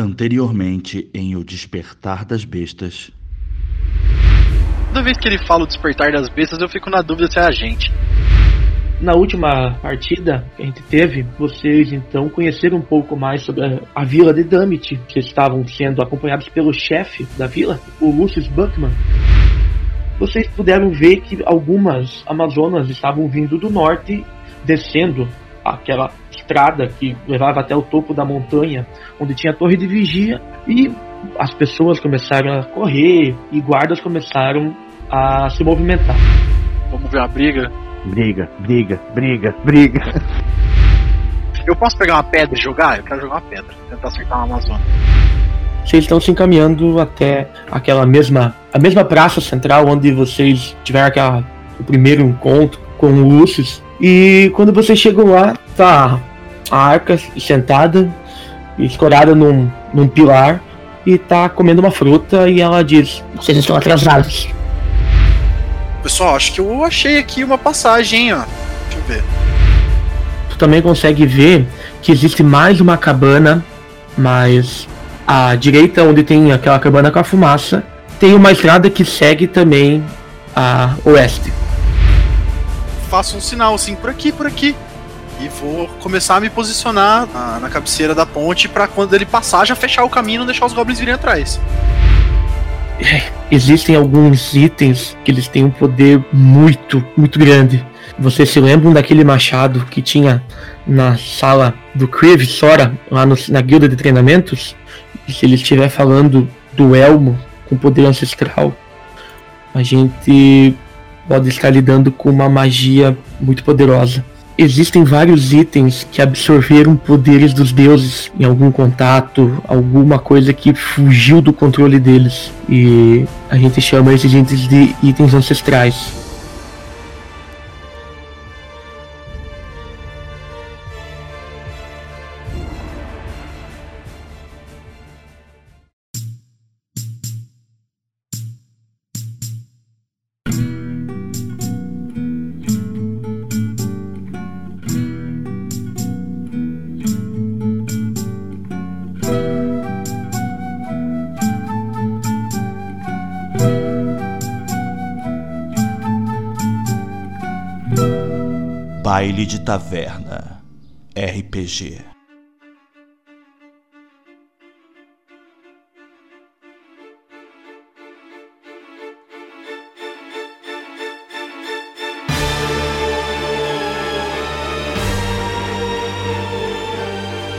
Anteriormente em O Despertar das Bestas. Toda vez que ele fala o despertar das bestas, eu fico na dúvida se é a gente. Na última partida que a gente teve, vocês então conheceram um pouco mais sobre a, a vila de Damit. Vocês estavam sendo acompanhados pelo chefe da vila, o Lucius Buckman. Vocês puderam ver que algumas Amazonas estavam vindo do norte, descendo aquela estrada que levava até o topo da montanha, onde tinha a torre de vigia, e as pessoas começaram a correr e guardas começaram a se movimentar. Vamos ver a briga. Briga, briga, briga, briga. Eu posso pegar uma pedra e jogar? Eu quero jogar uma pedra, tentar acertar uma Amazônia. Vocês estão se encaminhando até aquela mesma a mesma praça central onde vocês tiveram aquela, o primeiro encontro com o Lucius. E quando vocês chegam lá, tá a arca sentada, escorada num, num pilar, e tá comendo uma fruta e ela diz: Vocês estão atrasados. Pessoal, acho que eu achei aqui uma passagem, ó. Deixa eu ver. Tu também consegue ver que existe mais uma cabana, mas à direita, onde tem aquela cabana com a fumaça, tem uma estrada que segue também a oeste. Faço um sinal assim, por aqui, por aqui. E vou começar a me posicionar na, na cabeceira da ponte para quando ele passar já fechar o caminho e não deixar os goblins virem atrás. Existem alguns itens que eles têm um poder muito, muito grande. Vocês se lembram daquele machado que tinha na sala do Kriv Sora, lá no, na guilda de treinamentos? E se ele estiver falando do elmo com poder ancestral, a gente pode estar lidando com uma magia muito poderosa. Existem vários itens que absorveram poderes dos deuses em algum contato, alguma coisa que fugiu do controle deles. E a gente chama esses itens de itens ancestrais. De Taverna RPG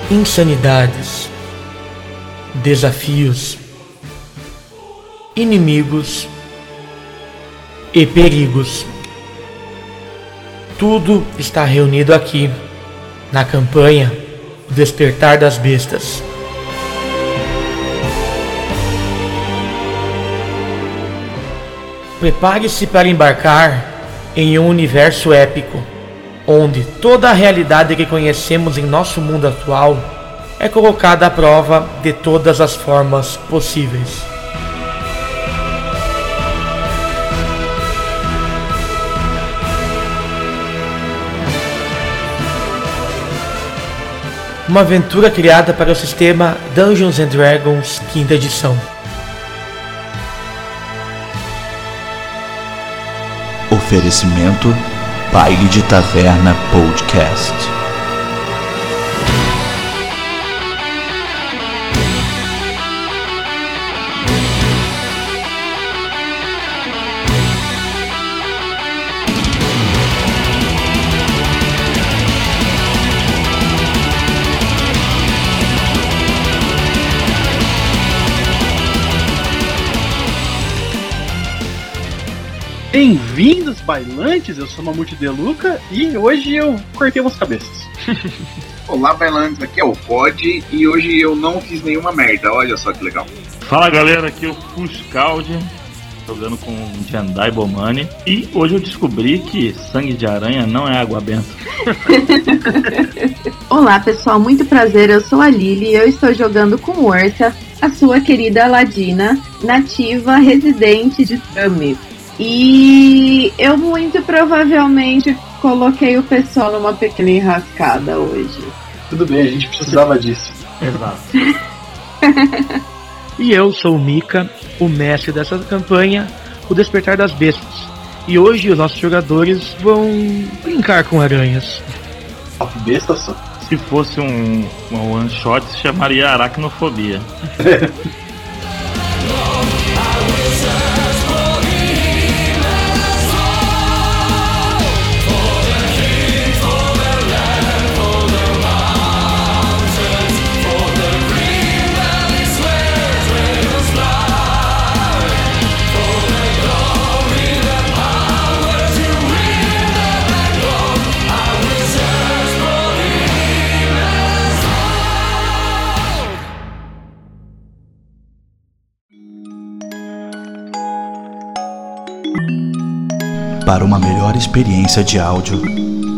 Insanidades, desafios, inimigos e perigos. Tudo está reunido aqui, na campanha O Despertar das Bestas. Prepare-se para embarcar em um universo épico, onde toda a realidade que conhecemos em nosso mundo atual é colocada à prova de todas as formas possíveis. Uma aventura criada para o sistema Dungeons and Dragons quinta edição. Oferecimento Baile de Taverna Podcast. Bem-vindos, bailantes! Eu sou Mamute Deluca e hoje eu cortei umas cabeças. Olá, bailantes, aqui é o Pod e hoje eu não fiz nenhuma merda, olha só que legal. Fala galera, aqui é o Fuscaldi, jogando com Jandai Bomani. E hoje eu descobri que sangue de aranha não é água benta. Olá pessoal, muito prazer, eu sou a Lili e eu estou jogando com Ursa, a sua querida Ladina, nativa residente de Summit. E eu muito provavelmente coloquei o pessoal numa pequena enrascada hoje. Tudo bem, a gente precisava disso. Exato. e eu sou o Mika, o mestre dessa campanha, o Despertar das Bestas. E hoje os nossos jogadores vão brincar com aranhas. Besta só. Se fosse um, um one shot, se chamaria aracnofobia. Para uma melhor experiência de áudio,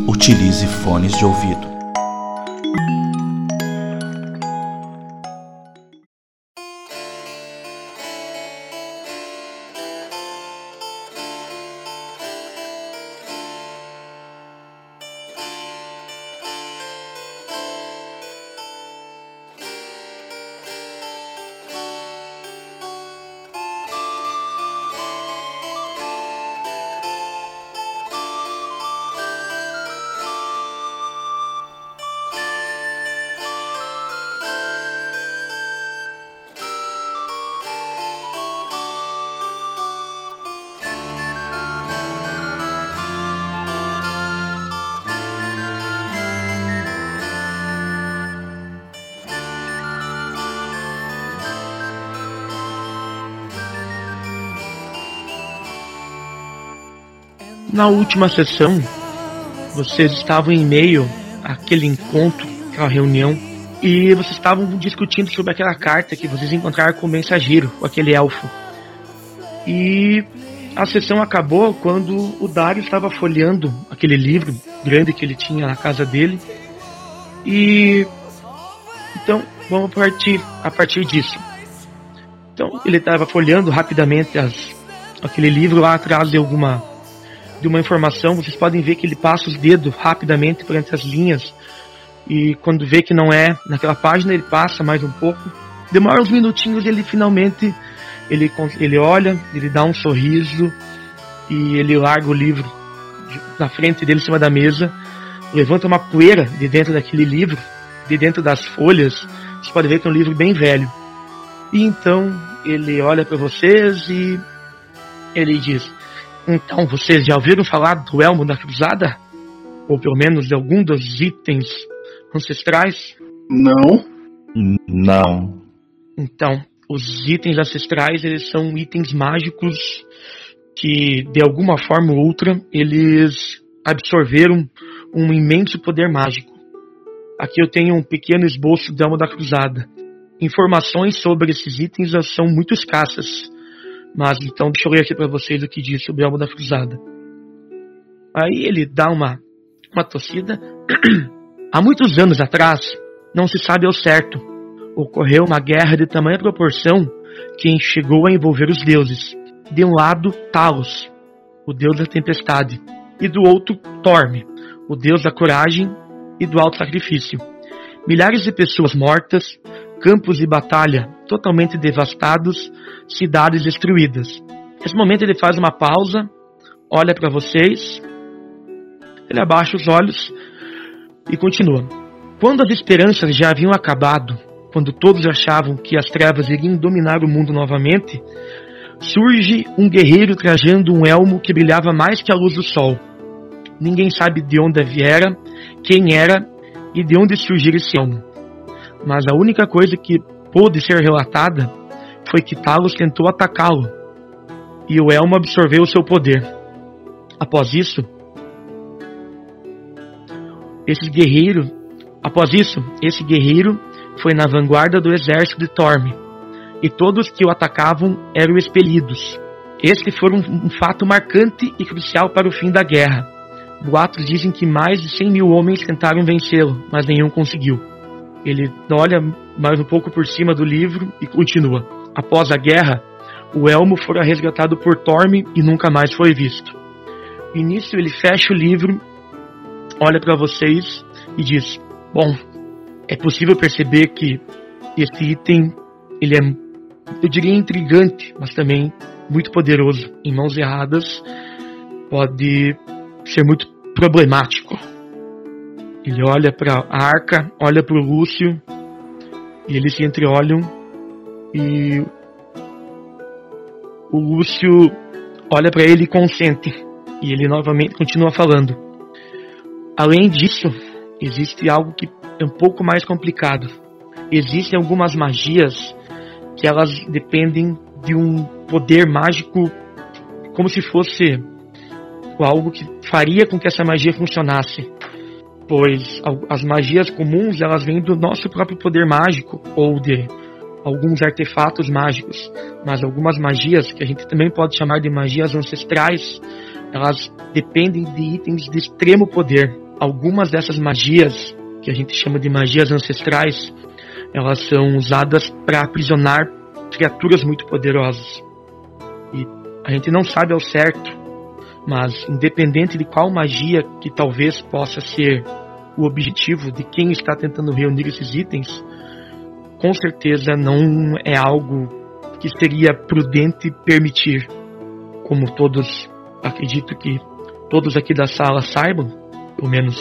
utilize fones de ouvido. Na última sessão, vocês estavam em meio àquele encontro, aquela reunião, e vocês estavam discutindo sobre aquela carta que vocês encontraram com o mensageiro, com aquele elfo. E a sessão acabou quando o Dario estava folheando aquele livro grande que ele tinha na casa dele. E então vamos partir a partir disso. Então ele estava folheando rapidamente as, aquele livro lá atrás de alguma de uma informação, vocês podem ver que ele passa os dedos rapidamente por entre as linhas e quando vê que não é naquela página ele passa mais um pouco. Demora uns minutinhos e ele finalmente ele, ele olha, ele dá um sorriso e ele larga o livro na frente dele em cima da mesa, levanta uma poeira de dentro daquele livro, de dentro das folhas. Você pode ver que é um livro bem velho. E então ele olha para vocês e ele diz: então, vocês já ouviram falar do elmo da cruzada? Ou pelo menos de algum dos itens ancestrais? Não. Não. Então, os itens ancestrais, eles são itens mágicos que, de alguma forma ou outra, eles absorveram um imenso poder mágico. Aqui eu tenho um pequeno esboço do elmo da cruzada. Informações sobre esses itens são muito escassas mas então deixa eu ler aqui para vocês o que diz sobre a alma da cruzada. Aí ele dá uma, uma tossida. Há muitos anos atrás, não se sabe ao certo, ocorreu uma guerra de tamanha proporção que chegou a envolver os deuses. De um lado, Talos, o deus da tempestade, e do outro, Torme, o deus da coragem e do alto sacrifício. Milhares de pessoas mortas, campos de batalha totalmente devastados, cidades destruídas. Nesse momento ele faz uma pausa, olha para vocês, ele abaixa os olhos e continua. Quando as esperanças já haviam acabado, quando todos achavam que as trevas iriam dominar o mundo novamente, surge um guerreiro trajando um elmo que brilhava mais que a luz do sol. Ninguém sabe de onde viera, quem era e de onde surgiu esse elmo. Mas a única coisa que pôde ser relatada foi que Talos tentou atacá-lo e o elmo absorveu o seu poder. Após isso, esse guerreiro, após isso, esse guerreiro foi na vanguarda do exército de Torme e todos que o atacavam eram expelidos. Este foi um, um fato marcante e crucial para o fim da guerra. Boatos dizem que mais de 100 mil homens tentaram vencê-lo, mas nenhum conseguiu. Ele olha mais um pouco por cima do livro e continua. Após a guerra, o elmo fora resgatado por Torme e nunca mais foi visto. E nisso ele fecha o livro, olha para vocês e diz: Bom, é possível perceber que esse item ele é, eu diria, intrigante, mas também muito poderoso. Em mãos erradas, pode ser muito problemático. Ele olha para a arca, olha para o Lúcio, e eles se entreolham, e o Lúcio olha para ele e consente. E ele novamente continua falando. Além disso, existe algo que é um pouco mais complicado. Existem algumas magias que elas dependem de um poder mágico como se fosse algo que faria com que essa magia funcionasse. Pois as magias comuns elas vêm do nosso próprio poder mágico ou de alguns artefatos mágicos, mas algumas magias que a gente também pode chamar de magias ancestrais, elas dependem de itens de extremo poder. Algumas dessas magias, que a gente chama de magias ancestrais, elas são usadas para aprisionar criaturas muito poderosas. E a gente não sabe ao certo, mas independente de qual magia que talvez possa ser o objetivo de quem está tentando reunir esses itens, com certeza não é algo que seria prudente permitir. Como todos, acredito que todos aqui da sala saibam, pelo menos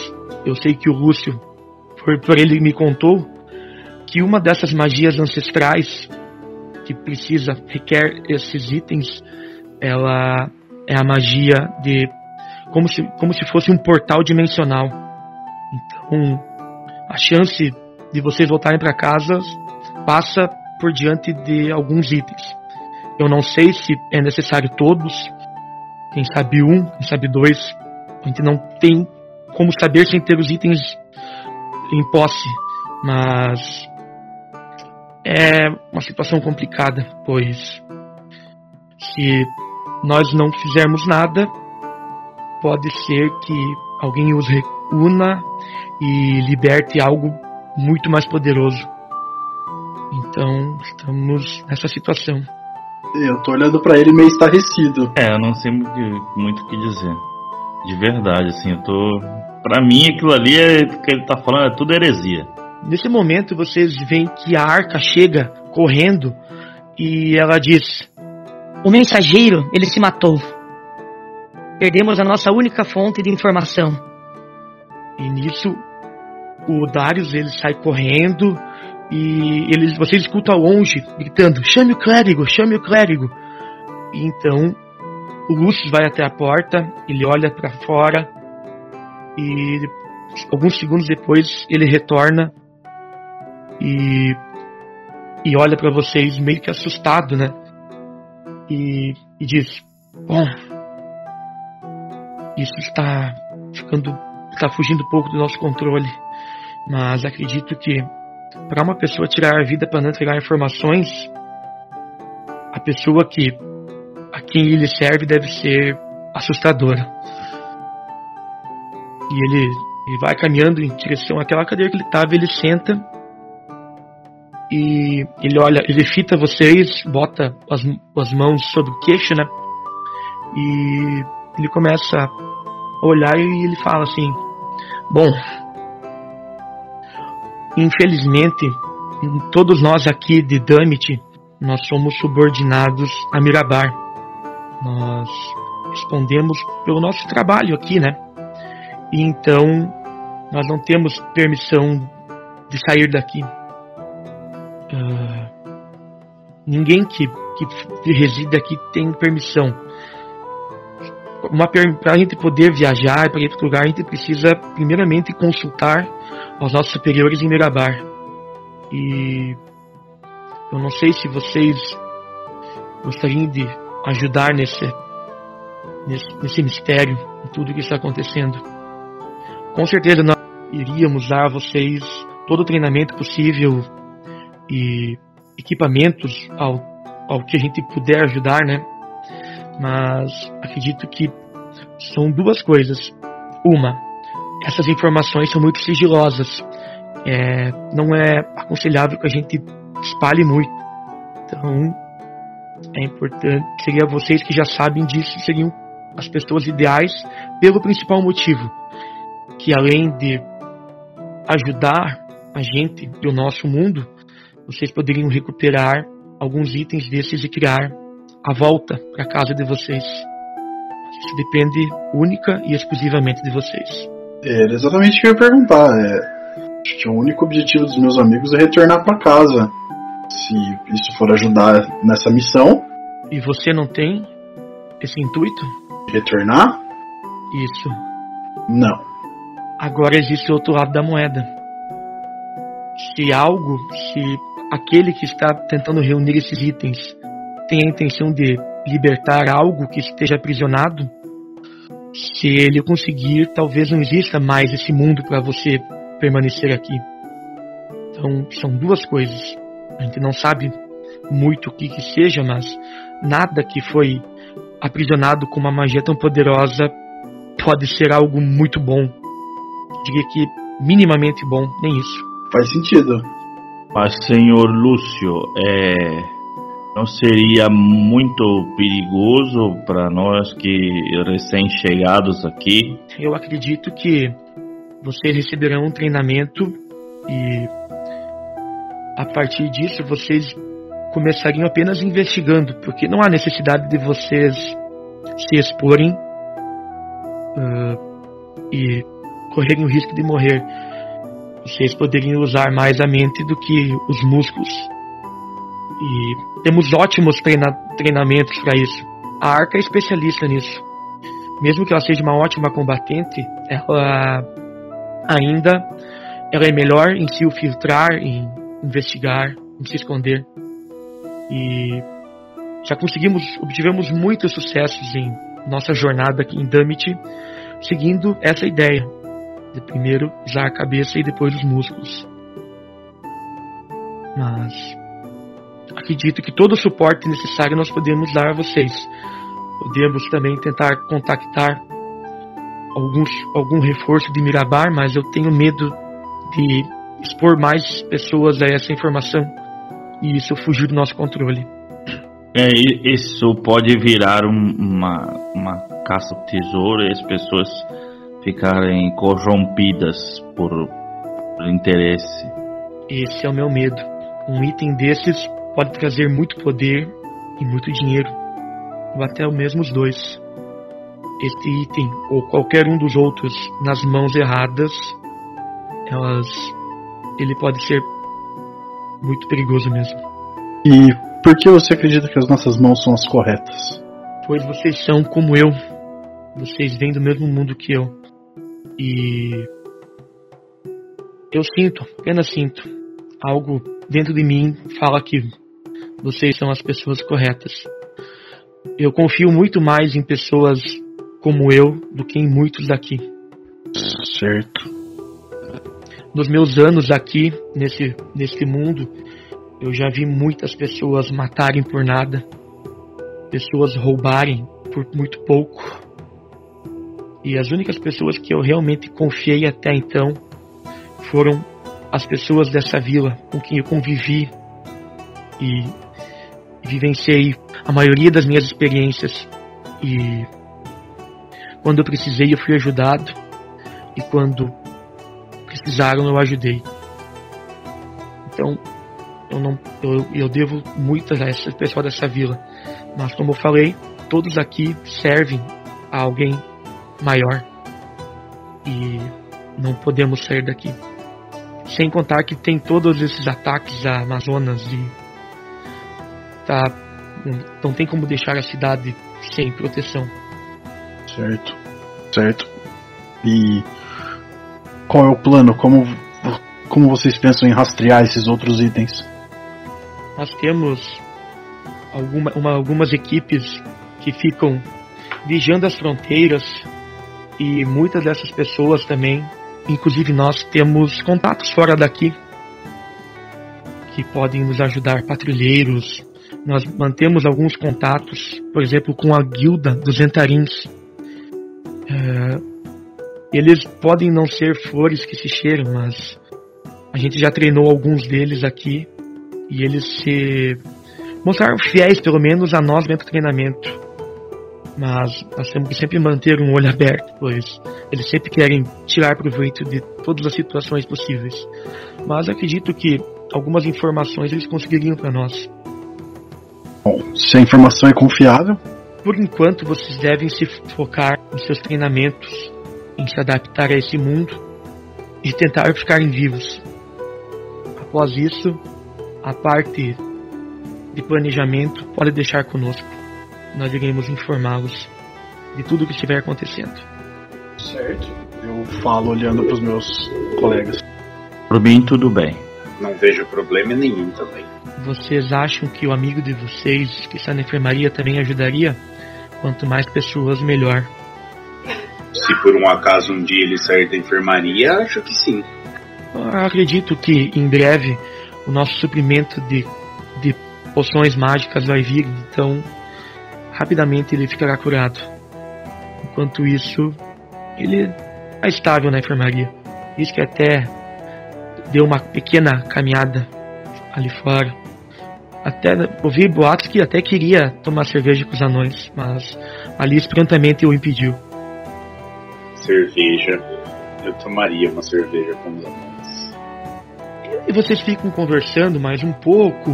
eu sei que o Lúcio, por, por ele me contou, que uma dessas magias ancestrais que precisa, requer esses itens, ela é a magia de como se, como se fosse um portal dimensional. Então, a chance de vocês voltarem para casa passa por diante de alguns itens. Eu não sei se é necessário todos, quem sabe um, quem sabe dois. A gente não tem como saber sem ter os itens em posse, mas é uma situação complicada, pois se nós não fizermos nada, pode ser que alguém os reúna e liberte algo muito mais poderoso. Então, estamos nessa situação. Eu tô olhando para ele meio estarrecido. É, eu não sei muito, muito o que dizer. De verdade, assim, eu tô. Pra mim, aquilo ali é, que ele tá falando é tudo heresia. Nesse momento, vocês veem que a arca chega correndo e ela diz: O mensageiro, ele se matou. Perdemos a nossa única fonte de informação. E nisso, o Darius ele sai correndo e eles, vocês escutam ao longe gritando: chame o clérigo, chame o clérigo. E então o Lúcio vai até a porta, ele olha para fora e alguns segundos depois ele retorna e, e olha para vocês meio que assustado, né? E, e diz: Bom, isso está ficando, está fugindo um pouco do nosso controle, mas acredito que para uma pessoa tirar a vida para não entregar informações, a pessoa que a quem ele serve deve ser assustadora. E ele, ele vai caminhando em direção àquela cadeira que ele estava, ele senta e ele olha, ele fita vocês, bota as, as mãos sobre o queixo, né? E ele começa a olhar e ele fala assim: Bom, Infelizmente, todos nós aqui de Damit, nós somos subordinados a Mirabar. Nós respondemos pelo nosso trabalho aqui, né? E então nós não temos permissão de sair daqui. Uh, ninguém que, que reside aqui tem permissão. Para a gente poder viajar para outro lugar, a gente precisa primeiramente consultar aos nossos superiores em Mirabar. E eu não sei se vocês gostariam de ajudar nesse, nesse, nesse mistério, em tudo que está acontecendo. Com certeza nós iríamos dar a vocês todo o treinamento possível e equipamentos ao, ao que a gente puder ajudar, né? Mas acredito que são duas coisas. Uma, essas informações são muito sigilosas. É, não é aconselhável que a gente espalhe muito. Então, é importante, seria vocês que já sabem disso, seriam as pessoas ideais pelo principal motivo, que além de ajudar a gente o nosso mundo, vocês poderiam recuperar alguns itens desses e criar a volta para casa de vocês. Isso depende única e exclusivamente de vocês. Era exatamente o que eu ia perguntar. É, acho que o único objetivo dos meus amigos é retornar para casa. Se isso for ajudar nessa missão. E você não tem esse intuito? Retornar? Isso. Não. Agora existe outro lado da moeda. Se algo, se aquele que está tentando reunir esses itens tem a intenção de libertar algo que esteja aprisionado, se ele conseguir, talvez não exista mais esse mundo para você permanecer aqui. Então, são duas coisas. A gente não sabe muito o que que seja, mas nada que foi aprisionado com uma magia tão poderosa pode ser algo muito bom. Diria que minimamente bom, nem isso. Faz sentido. Mas, senhor Lúcio, é, não seria muito perigoso para nós que recém-chegados aqui? Eu acredito que vocês receberão um treinamento e a partir disso vocês começariam apenas investigando, porque não há necessidade de vocês se exporem uh, e correrem o risco de morrer. Vocês poderiam usar mais a mente do que os músculos. E temos ótimos treina treinamentos para isso. A Arca é especialista nisso. Mesmo que ela seja uma ótima combatente, ela ainda ela é melhor em se filtrar, em investigar, em se esconder. E já conseguimos, obtivemos muitos sucessos em nossa jornada aqui em Damit, seguindo essa ideia de primeiro usar a cabeça e depois os músculos. Mas acredito que todo o suporte necessário nós podemos dar a vocês. Podemos também tentar contactar alguns, algum reforço de Mirabar, mas eu tenho medo de expor mais pessoas a essa informação e isso fugir do nosso controle. É, isso pode virar um, uma, uma caça ao tesouro e as pessoas ficarem corrompidas por, por interesse. Esse é o meu medo. Um item desses pode trazer muito poder e muito dinheiro, ou até mesmo os dois. Este item, ou qualquer um dos outros, nas mãos erradas, elas, ele pode ser muito perigoso mesmo. E por que você acredita que as nossas mãos são as corretas? Pois vocês são como eu. Vocês vêm do mesmo mundo que eu. E eu sinto, apenas sinto, algo dentro de mim fala que vocês são as pessoas corretas. Eu confio muito mais em pessoas como eu do que em muitos daqui. Certo. Nos meus anos aqui, nesse, nesse mundo, eu já vi muitas pessoas matarem por nada, pessoas roubarem por muito pouco. E as únicas pessoas que eu realmente confiei até então foram as pessoas dessa vila com quem eu convivi e vivenciei a maioria das minhas experiências. E quando eu precisei eu fui ajudado. E quando precisaram eu ajudei. Então eu não eu, eu devo muito a esse pessoal dessa vila, mas como eu falei, todos aqui servem a alguém maior e não podemos sair daqui. Sem contar que tem todos esses ataques a Amazonas e tá não tem como deixar a cidade sem proteção. Certo. Certo. E qual é o plano? Como como vocês pensam em rastrear esses outros itens? Nós temos alguma, uma, algumas equipes que ficam vigiando as fronteiras e muitas dessas pessoas também, inclusive nós temos contatos fora daqui que podem nos ajudar, patrulheiros, nós mantemos alguns contatos, por exemplo, com a guilda dos Entarins. É, eles podem não ser flores que se cheiram, mas a gente já treinou alguns deles aqui e eles se mostraram fiéis, pelo menos, a nós dentro do treinamento. Mas nós temos que sempre manter um olho aberto, pois eles sempre querem tirar proveito de todas as situações possíveis. Mas acredito que algumas informações eles conseguiriam para nós. Bom, se a informação é confiável, Por enquanto, vocês devem se focar nos seus treinamentos, em se adaptar a esse mundo e tentar ficarem vivos. Após isso, a parte de planejamento pode deixar conosco. Nós iremos informá-los de tudo o que estiver acontecendo. certo? Eu falo olhando pros meus colegas. Por mim, tudo bem. Não vejo problema nenhum também. Vocês acham que o amigo de vocês que está na enfermaria também ajudaria? Quanto mais pessoas, melhor. Se por um acaso um dia ele sair da enfermaria, acho que sim. Eu acredito que em breve o nosso suprimento de, de poções mágicas vai vir, então rapidamente ele ficará curado. Enquanto isso, ele está estável na enfermaria. Diz que até deu uma pequena caminhada ali fora. Até ouvi boatos que até queria tomar cerveja com os anões, mas Alice prontamente o impediu. Cerveja. Eu tomaria uma cerveja com os anões. E vocês ficam conversando mais um pouco.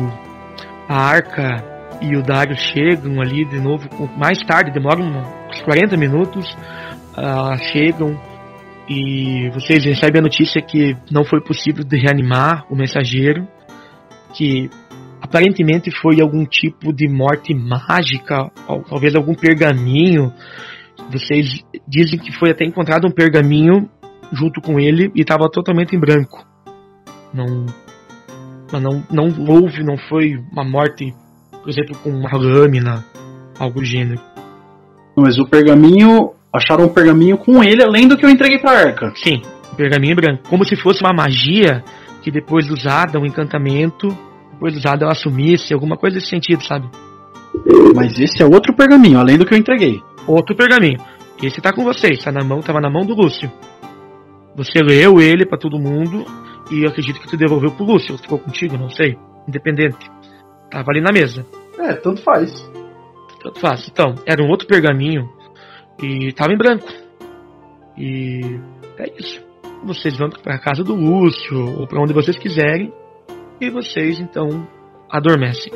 A Arca e o Dario chegam ali de novo. Mais tarde, demoram uns 40 minutos. ah, chegam e vocês recebem a notícia que não foi possível de reanimar o mensageiro. Que aparentemente foi algum tipo de morte mágica, talvez algum pergaminho. Vocês dizem que foi até encontrado um pergaminho junto com ele e estava totalmente em branco. Não, não, não houve, não foi uma morte, por exemplo, com uma lâmina, algo do gênero. Mas o pergaminho. Acharam um pergaminho com ele, além do que eu entreguei pra arca. Sim, um pergaminho branco, como se fosse uma magia que depois usada, um encantamento, depois usada ela sumisse, alguma coisa desse sentido, sabe? Mas esse é outro pergaminho, além do que eu entreguei. Outro pergaminho. Esse tá com vocês, tá na mão, tava na mão do Lúcio. Você leu ele pra todo mundo e eu acredito que tu devolveu pro Lúcio, ou ficou contigo, não sei. Independente. Tava ali na mesa. É, tanto faz. Tanto faz. Então, era um outro pergaminho e tava em branco. E é isso. Vocês vão pra casa do Lúcio ou pra onde vocês quiserem e vocês então adormecem.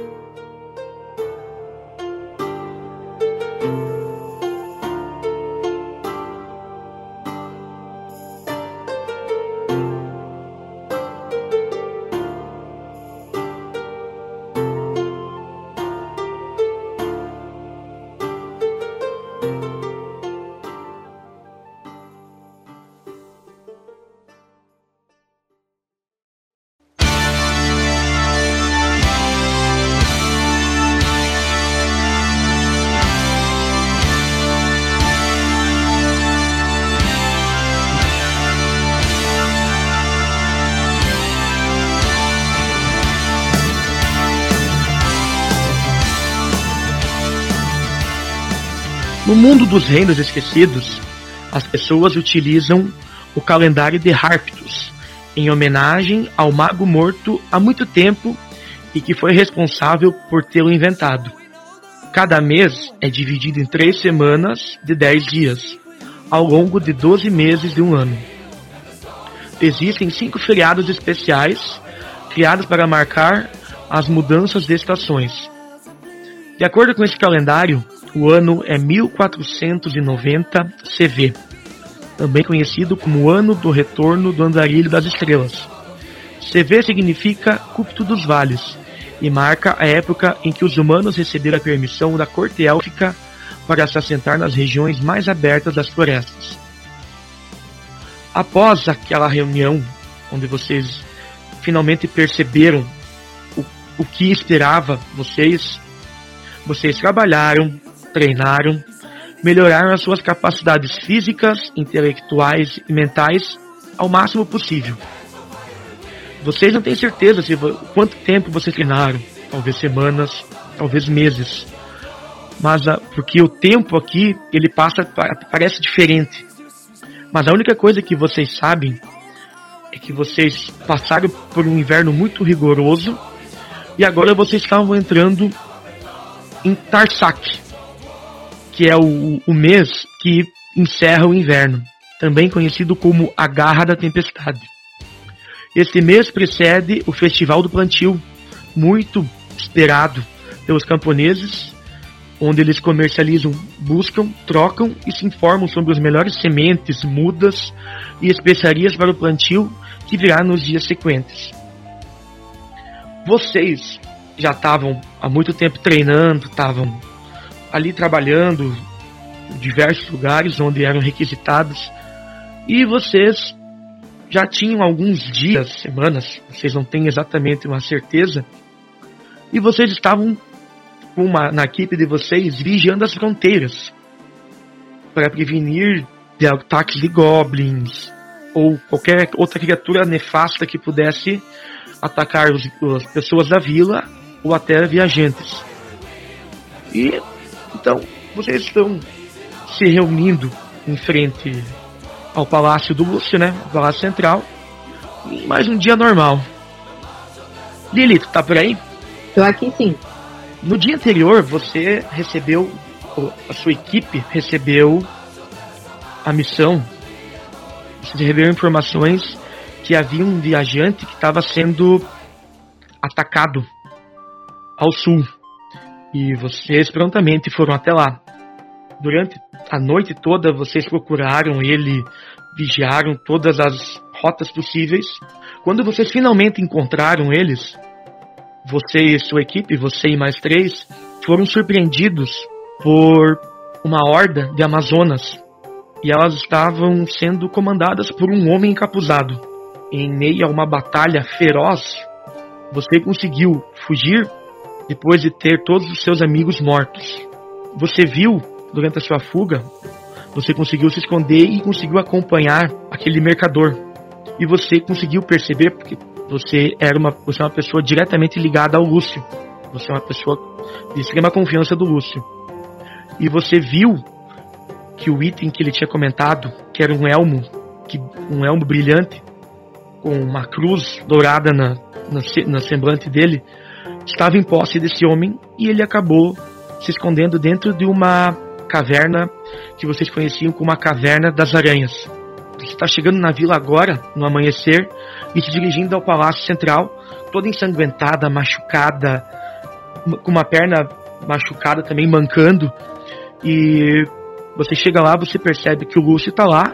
Mundo dos reinos esquecidos, as pessoas utilizam o calendário de Harptus em homenagem ao mago morto há muito tempo e que foi responsável por tê-lo inventado. Cada mês é dividido em três semanas de 10 dias, ao longo de 12 meses de um ano. Existem cinco feriados especiais criados para marcar as mudanças de estações. De acordo com esse calendário, o ano é 1490 CV, também conhecido como Ano do Retorno do Andarilho das Estrelas. CV significa Cúpito dos Vales e marca a época em que os humanos receberam a permissão da corte élfica para se assentar nas regiões mais abertas das florestas. Após aquela reunião, onde vocês finalmente perceberam o, o que esperava vocês, vocês trabalharam, treinaram, melhoraram as suas capacidades físicas, intelectuais e mentais ao máximo possível. Vocês não têm certeza se quanto tempo vocês treinaram, talvez semanas, talvez meses. Mas ah, porque o tempo aqui ele passa pa- parece diferente. Mas a única coisa que vocês sabem é que vocês passaram por um inverno muito rigoroso e agora vocês estavam entrando em Tarsak, que é o, o mês que encerra o inverno, também conhecido como a Garra da Tempestade. Este mês precede o Festival do Plantio, muito esperado pelos camponeses, onde eles comercializam, buscam, trocam e se informam sobre as melhores sementes, mudas e especiarias para o plantio que virá nos dias sequentes. Vocês já estavam há muito tempo treinando, estavam ali trabalhando em diversos lugares onde eram requisitados e vocês já tinham alguns dias, semanas, vocês não têm exatamente uma certeza, e vocês estavam uma, na equipe de vocês vigiando as fronteiras para prevenir de ataques de goblins ou qualquer outra criatura nefasta que pudesse atacar os, as pessoas da vila ou até viajantes. E então vocês estão se reunindo em frente ao Palácio do Lúcio, né? O Palácio Central. Mais um dia normal. Lilith, tá por aí? Tô aqui sim. No dia anterior, você recebeu, a sua equipe recebeu a missão. Você recebeu informações que havia um viajante que estava sendo atacado ao sul. E vocês prontamente foram até lá. Durante a noite toda, vocês procuraram ele, vigiaram todas as rotas possíveis. Quando vocês finalmente encontraram eles, você e sua equipe, você e mais três, foram surpreendidos por uma horda de Amazonas. E elas estavam sendo comandadas por um homem encapuzado. Em meio a uma batalha feroz, você conseguiu fugir depois de ter todos os seus amigos mortos. Você viu, durante a sua fuga, você conseguiu se esconder e conseguiu acompanhar aquele mercador. E você conseguiu perceber, porque você era uma, você é uma pessoa diretamente ligada ao Lúcio. Você é uma pessoa de extrema confiança do Lúcio. E você viu que o item que ele tinha comentado, que era um elmo, que, um elmo brilhante, com uma cruz dourada na, na, na semblante dele, estava em posse desse homem e ele acabou se escondendo dentro de uma caverna que vocês conheciam como a Caverna das Aranhas. Você está chegando na vila agora, no amanhecer, e se dirigindo ao Palácio Central, toda ensanguentada, machucada, com uma perna machucada também, mancando. E você chega lá, você percebe que o Lúcio está lá,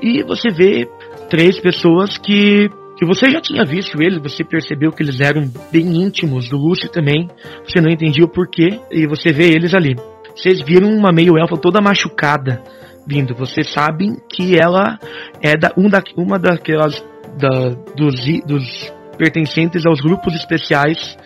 e você vê três pessoas que, que você já tinha visto eles, você percebeu que eles eram bem íntimos do Lúcio também, você não entendia o porquê, e você vê eles ali. Vocês viram uma meio-elfa toda machucada vindo. Vocês sabem que ela é da, um da, uma daquelas da, dos, dos pertencentes aos grupos especiais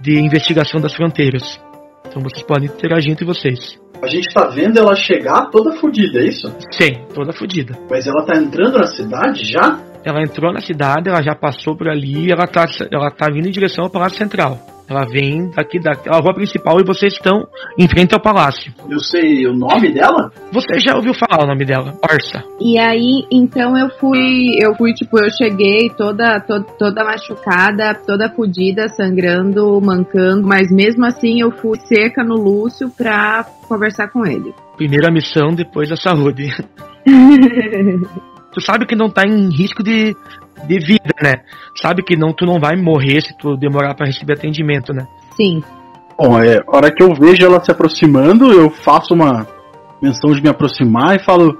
de investigação das fronteiras. Então vocês podem interagir entre vocês. A gente tá vendo ela chegar toda fodida, é isso? Sim, toda fodida. Mas ela tá entrando na cidade já? Ela entrou na cidade, ela já passou por ali, ela tá, ela tá vindo em direção ao Palácio Central. Ela vem daqui da rua principal e vocês estão em frente ao palácio. Eu sei o nome dela? Você já ouviu falar o nome dela? Orsa. E aí, então eu fui, eu fui tipo, eu cheguei toda, toda, toda machucada, toda fodida, sangrando, mancando, mas mesmo assim eu fui seca no Lúcio pra conversar com ele. Primeira missão depois da saúde. tu sabe que não tá em risco de, de vida, né? Sabe que não, tu não vai morrer se tu demorar para receber atendimento, né? Sim. Bom, é, a hora que eu vejo ela se aproximando, eu faço uma menção de me aproximar e falo: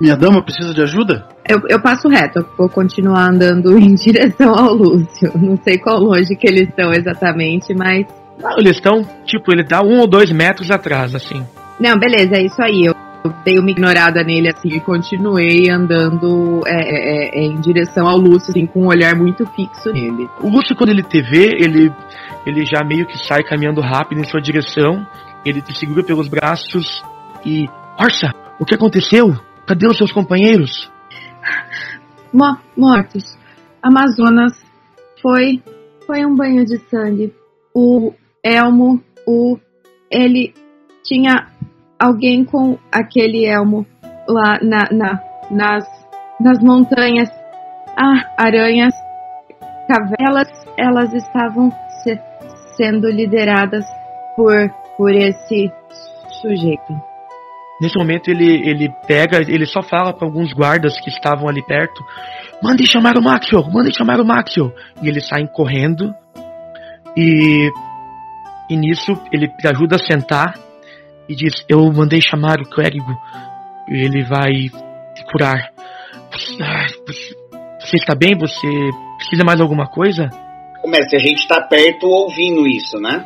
Minha dama precisa de ajuda? Eu, eu passo reto, eu vou continuar andando em direção ao Lúcio. Não sei qual longe que eles estão exatamente, mas. Não, eles estão, tipo, ele dá um ou dois metros atrás, assim. Não, beleza, é isso aí. Eu dei uma ignorada nele assim e continuei andando é, é, é, em direção ao Lúcio, assim, com um olhar muito fixo nele. O Lúcio, quando ele te vê, ele, ele já meio que sai caminhando rápido em sua direção, ele te segura pelos braços e. Orsa, o que aconteceu? Cadê os seus companheiros? Mo mortos. Amazonas foi. Foi um banho de sangue. O Elmo, o. Ele tinha alguém com aquele elmo lá na, na, nas, nas montanhas. Ah, aranhas, cavelas, elas estavam se, sendo lideradas por, por esse sujeito. Nesse momento ele, ele pega, ele só fala para alguns guardas que estavam ali perto: Mande chamar o Maxwell, mande chamar o Maxwell. E eles saem correndo. E E nisso ele ajuda a sentar e diz: Eu mandei chamar o clérigo. E ele vai te curar. Ah, Você, está bem? Você precisa mais alguma coisa? Ô, mestre, a gente tá perto ouvindo isso, né?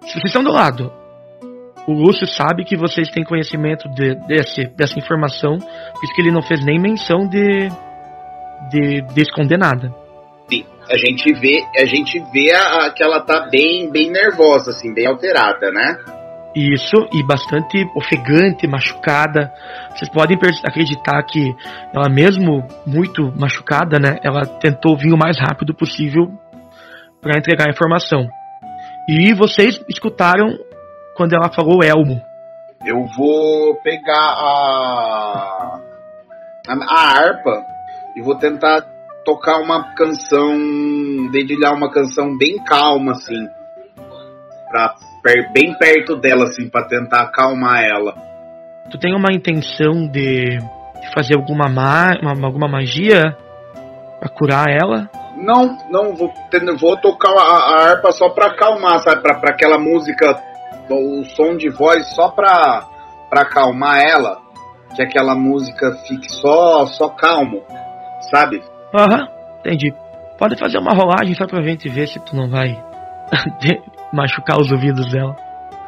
Vocês estão do lado. O Lúcio sabe que vocês têm conhecimento de- desse, dessa informação, por isso que ele não fez nem menção de, de, de esconder nada. Sim. A gente vê, a gente vê a, a- que ela tá bem, bem nervosa, assim, bem alterada, né? Isso, e bastante ofegante, machucada. Vocês podem acreditar que ela, mesmo muito machucada, né, ela tentou vir o mais rápido possível para entregar a informação. E vocês escutaram quando ela falou elmo. Eu vou pegar a, a, a harpa e vou tentar tocar uma canção, dedilhar uma canção bem calma, assim, per- bem perto dela, assim, pra tentar acalmar ela. Tu tem uma intenção de, fazer alguma, ma uma- alguma magia pra curar ela? Não, não, vou, vou tocar a, a harpa só pra acalmar, sabe? Pra, pra aquela música, o som de voz só pra, pra acalmar ela. Que aquela música fique só, só calmo, sabe? Aham, entendi. Pode fazer uma rolagem só pra gente ver se tu não vai machucar os ouvidos dela.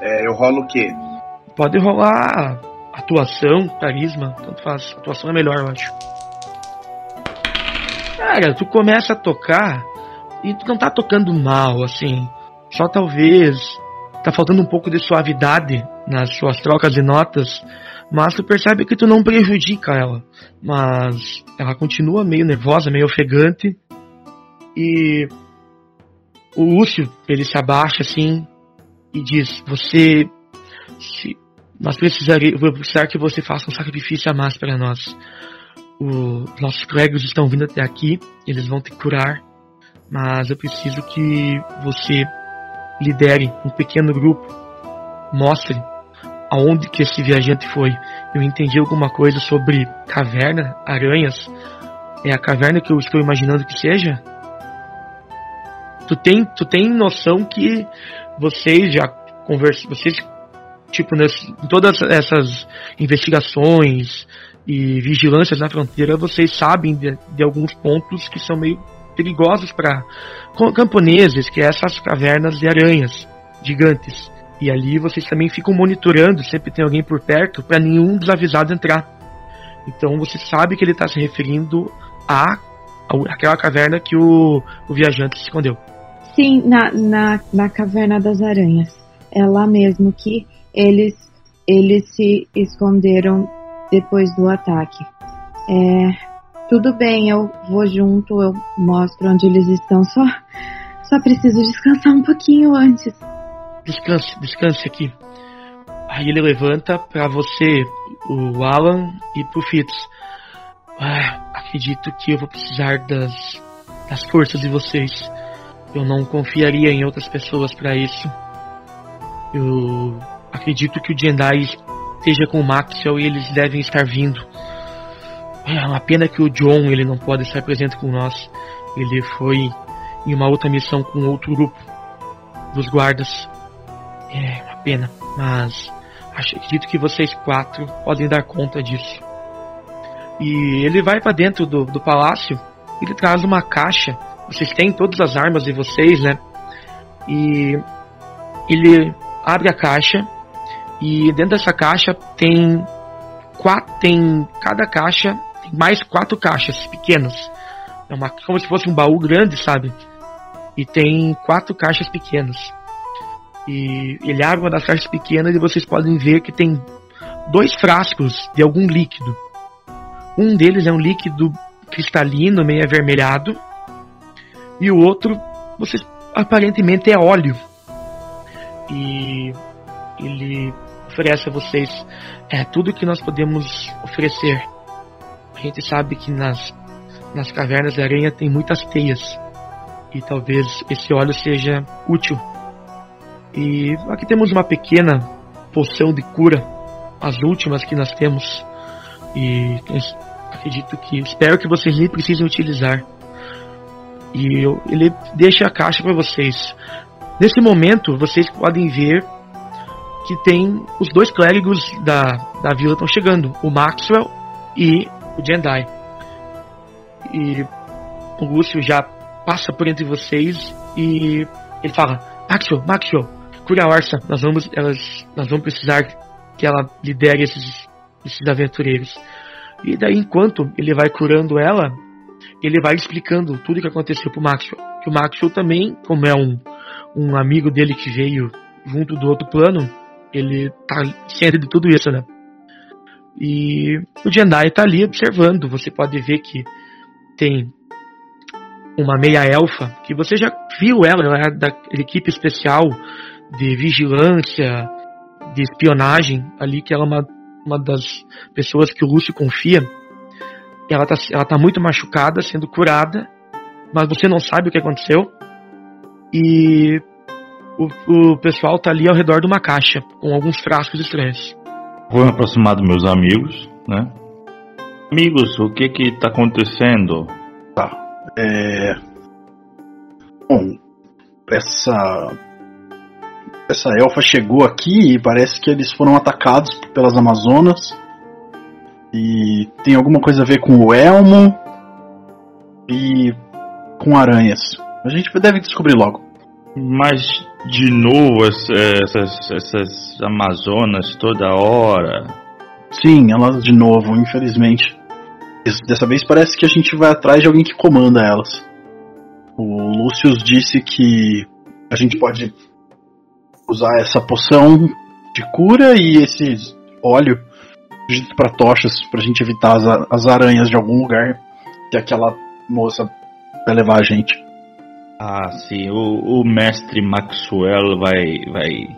É, eu rolo o quê? Pode rolar atuação, carisma, tanto faz. Atuação é melhor, eu acho. Cara, tu começa a tocar e tu não tá tocando mal, assim. Só talvez tá faltando um pouco de suavidade nas suas trocas de notas, mas tu percebe que tu não prejudica ela. Mas ela continua meio nervosa, meio ofegante. E o Lúcio, ele se abaixa assim e diz: Você. Se, nós precisarei, vou precisar que você faça um sacrifício a mais para nós. O, nossos colegas estão vindo até aqui, eles vão te curar, mas eu preciso que você lidere um pequeno grupo, mostre aonde que esse viajante foi. Eu entendi alguma coisa sobre caverna, aranhas. É a caverna que eu estou imaginando que seja? Tu tem, tu tem noção que vocês já conversam, vocês tipo nesse, em todas essas investigações e vigilâncias na fronteira, vocês sabem de, de alguns pontos que são meio perigosos para camponeses, que é essas cavernas de aranhas gigantes. E ali vocês também ficam monitorando, sempre tem alguém por perto para nenhum desavisado entrar. Então você sabe que ele está se referindo a, a aquela caverna que o, o viajante se escondeu. Sim, na, na, na Caverna das Aranhas. É lá mesmo que eles, eles se esconderam depois do ataque. É, tudo bem, eu vou junto, eu mostro onde eles estão, só, só preciso descansar um pouquinho antes. Descanse, descanse aqui. Aí ele levanta para você, o Alan e pro Fitz. Ah, acredito que eu vou precisar das, das forças de vocês. Eu não confiaria em outras pessoas para isso. Eu acredito que o Jendai esteja com o Maxwell e eles devem estar vindo. É uma pena que o John ele não pode estar presente com nós. Ele foi em uma outra missão com outro grupo dos guardas. É uma pena, mas acredito que vocês quatro podem dar conta disso. E ele vai para dentro do, do palácio. Ele traz uma caixa. Vocês têm todas as armas de vocês, né? E ele abre a caixa e dentro dessa caixa tem quatro, tem cada caixa tem mais quatro caixas pequenas. É uma como se fosse um baú grande, sabe? E tem quatro caixas pequenas. E ele abre uma das caixas pequenas e vocês podem ver que tem dois frascos de algum líquido. Um deles é um líquido cristalino, meio avermelhado, e o outro, vocês aparentemente é óleo. E ele oferece a vocês é tudo que nós podemos oferecer. A gente sabe que nas nas cavernas da aranha tem muitas teias e talvez esse óleo seja útil. E aqui temos uma pequena poção de cura, as últimas que nós temos. E acredito que espero que vocês nem precisem utilizar. E eu, ele deixa a caixa para vocês. Nesse momento, vocês podem ver que tem os dois clérigos da, da vila estão chegando, o Maxwell e o Jendai. E o Lúcio já passa por entre vocês e ele fala: Maxwell, Maxwell, cura a Orsa, nós vamos, elas, nós vamos precisar que ela lidere esses, esses aventureiros. E daí, enquanto ele vai curando ela, ele vai explicando tudo o que aconteceu pro Maxwell. Que o Maxwell também, como é um, um amigo dele que veio junto do outro plano, ele tá ciente de tudo isso, né? E o Jendai tá ali observando. Você pode ver que tem uma meia elfa que você já viu ela, ela é da equipe especial de vigilância, de espionagem ali, que ela é uma, uma das pessoas que o Lúcio confia. Ela tá, ela tá muito machucada, sendo curada, mas você não sabe o que aconteceu. E o, o pessoal tá ali ao redor de uma caixa, com alguns frascos estranhos. Vou me aproximar dos meus amigos, né? Amigos, o que que tá acontecendo? Tá. É. Bom, essa. Essa elfa chegou aqui e parece que eles foram atacados pelas Amazonas. E tem alguma coisa a ver com o elmo e com aranhas. A gente deve descobrir logo. Mas de novo essas, essas Amazonas toda hora. Sim, elas de novo, infelizmente. Dessa vez parece que a gente vai atrás de alguém que comanda elas. O Lúcio disse que a gente pode usar essa poção de cura e esse óleo para tochas pra gente evitar as, as aranhas de algum lugar que aquela moça vai levar a gente. Ah, sim. O, o mestre Maxwell vai, vai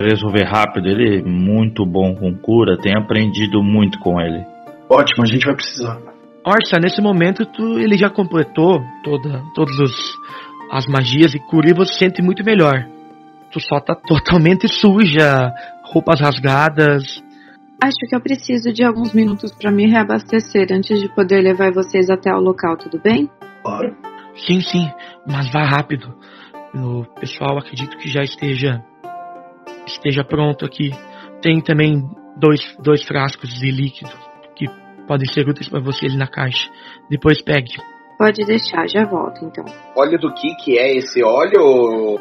resolver rápido. Ele é muito bom com cura. Tem aprendido muito com ele. Ótimo, a gente vai precisar. Orsa, nesse momento tu, ele já completou toda, todas as magias e cura e você se sente muito melhor. Tu só tá totalmente suja, roupas rasgadas. Acho que eu preciso de alguns minutos para me reabastecer antes de poder levar vocês até o local, tudo bem? Claro. Sim, sim, mas vá rápido. O pessoal acredito que já esteja esteja pronto aqui. Tem também dois, dois frascos de líquido que podem ser úteis para vocês na caixa. Depois pegue. Pode deixar, já volto então. Óleo do que que é esse óleo?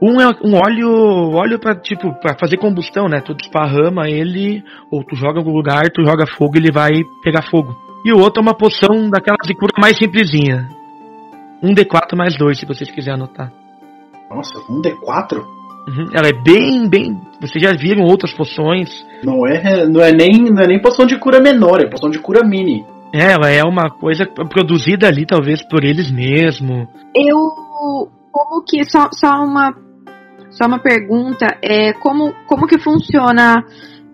Um é um óleo, óleo para tipo para fazer combustão, né? Tu esparrama ele ou tu joga em algum lugar, tu joga fogo, ele vai pegar fogo. E o outro é uma poção daquelas de cura mais simplesinha. Um D4 mais 2, se vocês quiserem anotar. Nossa, um D4? Uhum, ela é bem, bem. Vocês já viram outras poções. Não é, não é nem, não é nem poção de cura menor, é poção de cura mini. É, ela é uma coisa produzida ali, talvez, por eles mesmo. Eu. Como que. Só, só uma. Só uma pergunta. É, como, como que funciona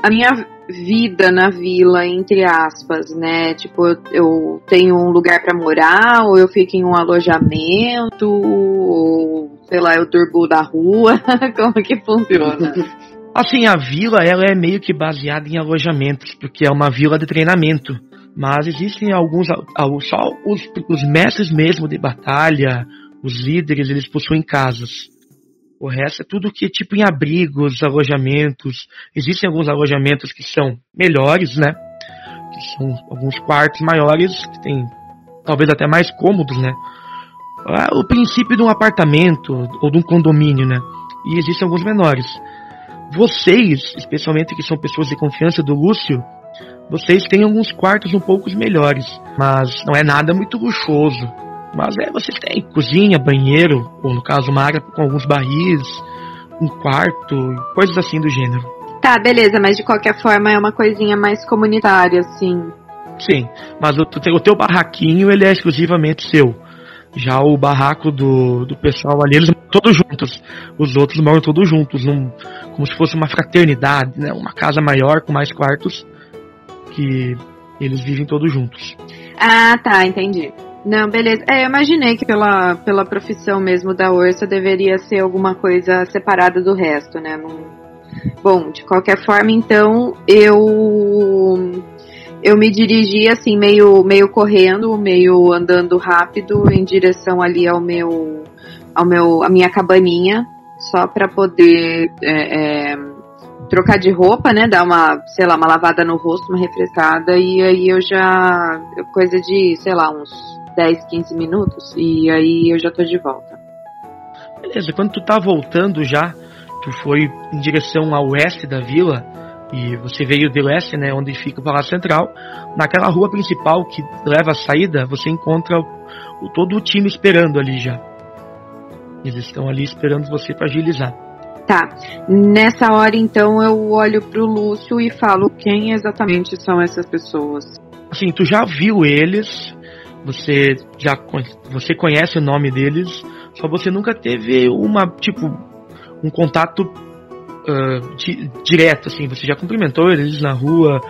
a minha vida na vila, entre aspas, né? Tipo, eu, tenho um lugar para morar, ou eu fico em um alojamento, ou sei lá, eu durmo da rua. Como que funciona? Assim, a vila ela é meio que baseada em alojamentos, porque é uma vila de treinamento. Mas existem alguns, só os, os mestres mesmo de batalha, os líderes, eles possuem casas. O resto é tudo que é tipo em abrigos, alojamentos. Existem alguns alojamentos que são melhores, né? Que são alguns quartos maiores, que tem talvez até mais cômodos, né? Ah, o princípio de um apartamento ou de um condomínio, né? E existem alguns menores. Vocês, especialmente que são pessoas de confiança do Lúcio, vocês têm alguns quartos um pouco melhores, mas não é nada muito luxuoso. Mas é, vocês têm cozinha, banheiro, ou no caso uma área com alguns barris, um quarto, coisas assim do gênero. Tá, beleza, mas de qualquer forma é uma coisinha mais comunitária, assim. Sim, mas o, o teu barraquinho ele é exclusivamente seu. Já o barraco do, do pessoal ali, eles moram todos juntos. Os outros moram todos juntos, num, como se fosse uma fraternidade, né? Uma casa maior com mais quartos que eles vivem todos juntos. Ah, tá, entendi. Não, beleza. É, eu imaginei que pela, pela profissão mesmo da Ursa deveria ser alguma coisa separada do resto, né? Não... Bom, de qualquer forma, então, eu eu me dirigi assim meio meio correndo, meio andando rápido em direção ali ao meu ao meu, a minha cabaninha, só para poder é, é, trocar de roupa, né? Dar uma, sei lá, uma lavada no rosto, uma refrescada, e aí eu já. coisa de, sei lá, uns 10, 15 minutos, e aí eu já tô de volta. Beleza, quando tu tá voltando já, tu foi em direção ao oeste da vila, e você veio de leste, né, onde fica o Palácio Central. Naquela rua principal que leva à saída, você encontra o, todo o time esperando ali já. Eles estão ali esperando você para agilizar. Tá. Nessa hora, então, eu olho pro Lúcio e falo quem exatamente são essas pessoas. Assim, tu já viu eles, você já você conhece o nome deles, só você nunca teve uma, tipo, um contato uh, di direto, assim, você já cumprimentou eles na rua,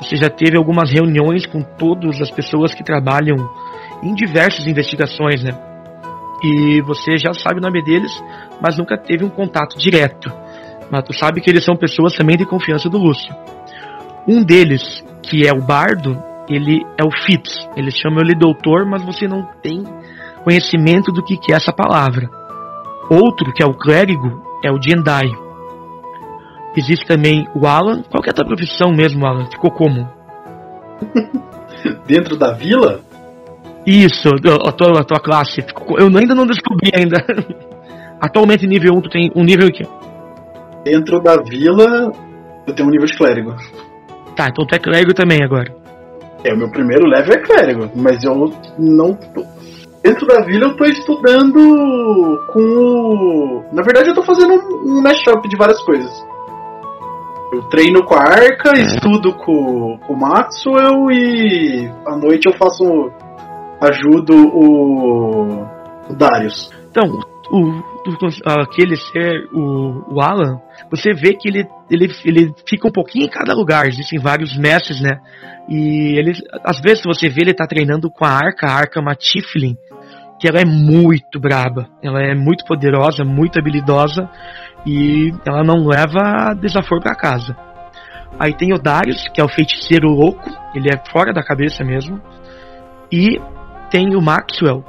você já teve algumas reuniões com todas as pessoas que trabalham em diversas investigações, né? E você já sabe o nome deles, mas nunca teve um contato direto. Mas tu sabe que eles são pessoas também de confiança do Lúcio. Um deles, que é o Bardo, ele é o Fitz. Eles chamam ele doutor, mas você não tem conhecimento do que, que é essa palavra. Outro, que é o clérigo, é o Jendai. Existe também o Alan. Qual que é a tua profissão mesmo, Alan? Ficou como? Dentro da vila? Isso, a tua, a tua classe. Eu ainda não descobri ainda. Atualmente nível 1 tu tem um nível que Dentro da vila eu tenho um nível de clérigo. Tá, então tu é clérigo também agora. É, o meu primeiro level é clérigo, mas eu não tô... Dentro da vila eu tô estudando com o... Na verdade eu tô fazendo um mashup de várias coisas. Eu treino com a Arca, é. estudo com, com o Maxwell e à noite eu faço. ajudo o. o Darius. Então, o, aquele ser, o, o Alan, você vê que ele, ele, ele fica um pouquinho em cada lugar, existem vários mestres, né? E ele, às vezes você vê ele tá treinando com a Arca, a Arca é uma Tiflin, que ela é muito braba, ela é muito poderosa, muito habilidosa, e ela não leva desaforo para casa. Aí tem o Darius, que é o feiticeiro louco, ele é fora da cabeça mesmo. E tem o Maxwell,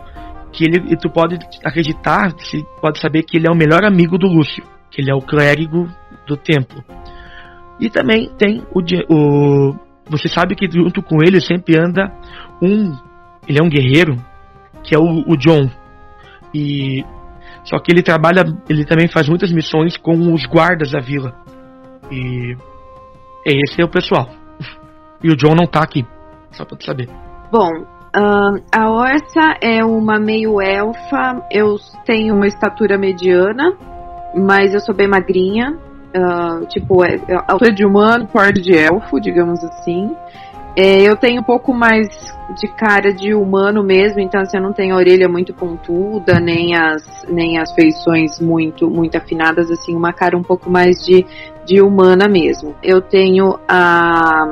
que ele, tu pode acreditar, pode saber que ele é o melhor amigo do Lúcio, que ele é o clérigo do templo. E também tem o, o você sabe que junto com ele sempre anda um, ele é um guerreiro, que é o, o John. E só que ele trabalha, ele também faz muitas missões com os guardas da vila. E esse é o pessoal. E o John não tá aqui, só pra tu saber. Bom, uh, a Orsa é uma meio elfa. Eu tenho uma estatura mediana, mas eu sou bem magrinha. Uh, tipo, é, é altura de humano, porte de elfo, digamos assim. É, eu tenho um pouco mais de cara de humano mesmo, então assim, eu não tenho a orelha muito pontuda, nem as, nem as feições muito, muito afinadas, assim, uma cara um pouco mais de, de humana mesmo. Eu tenho a.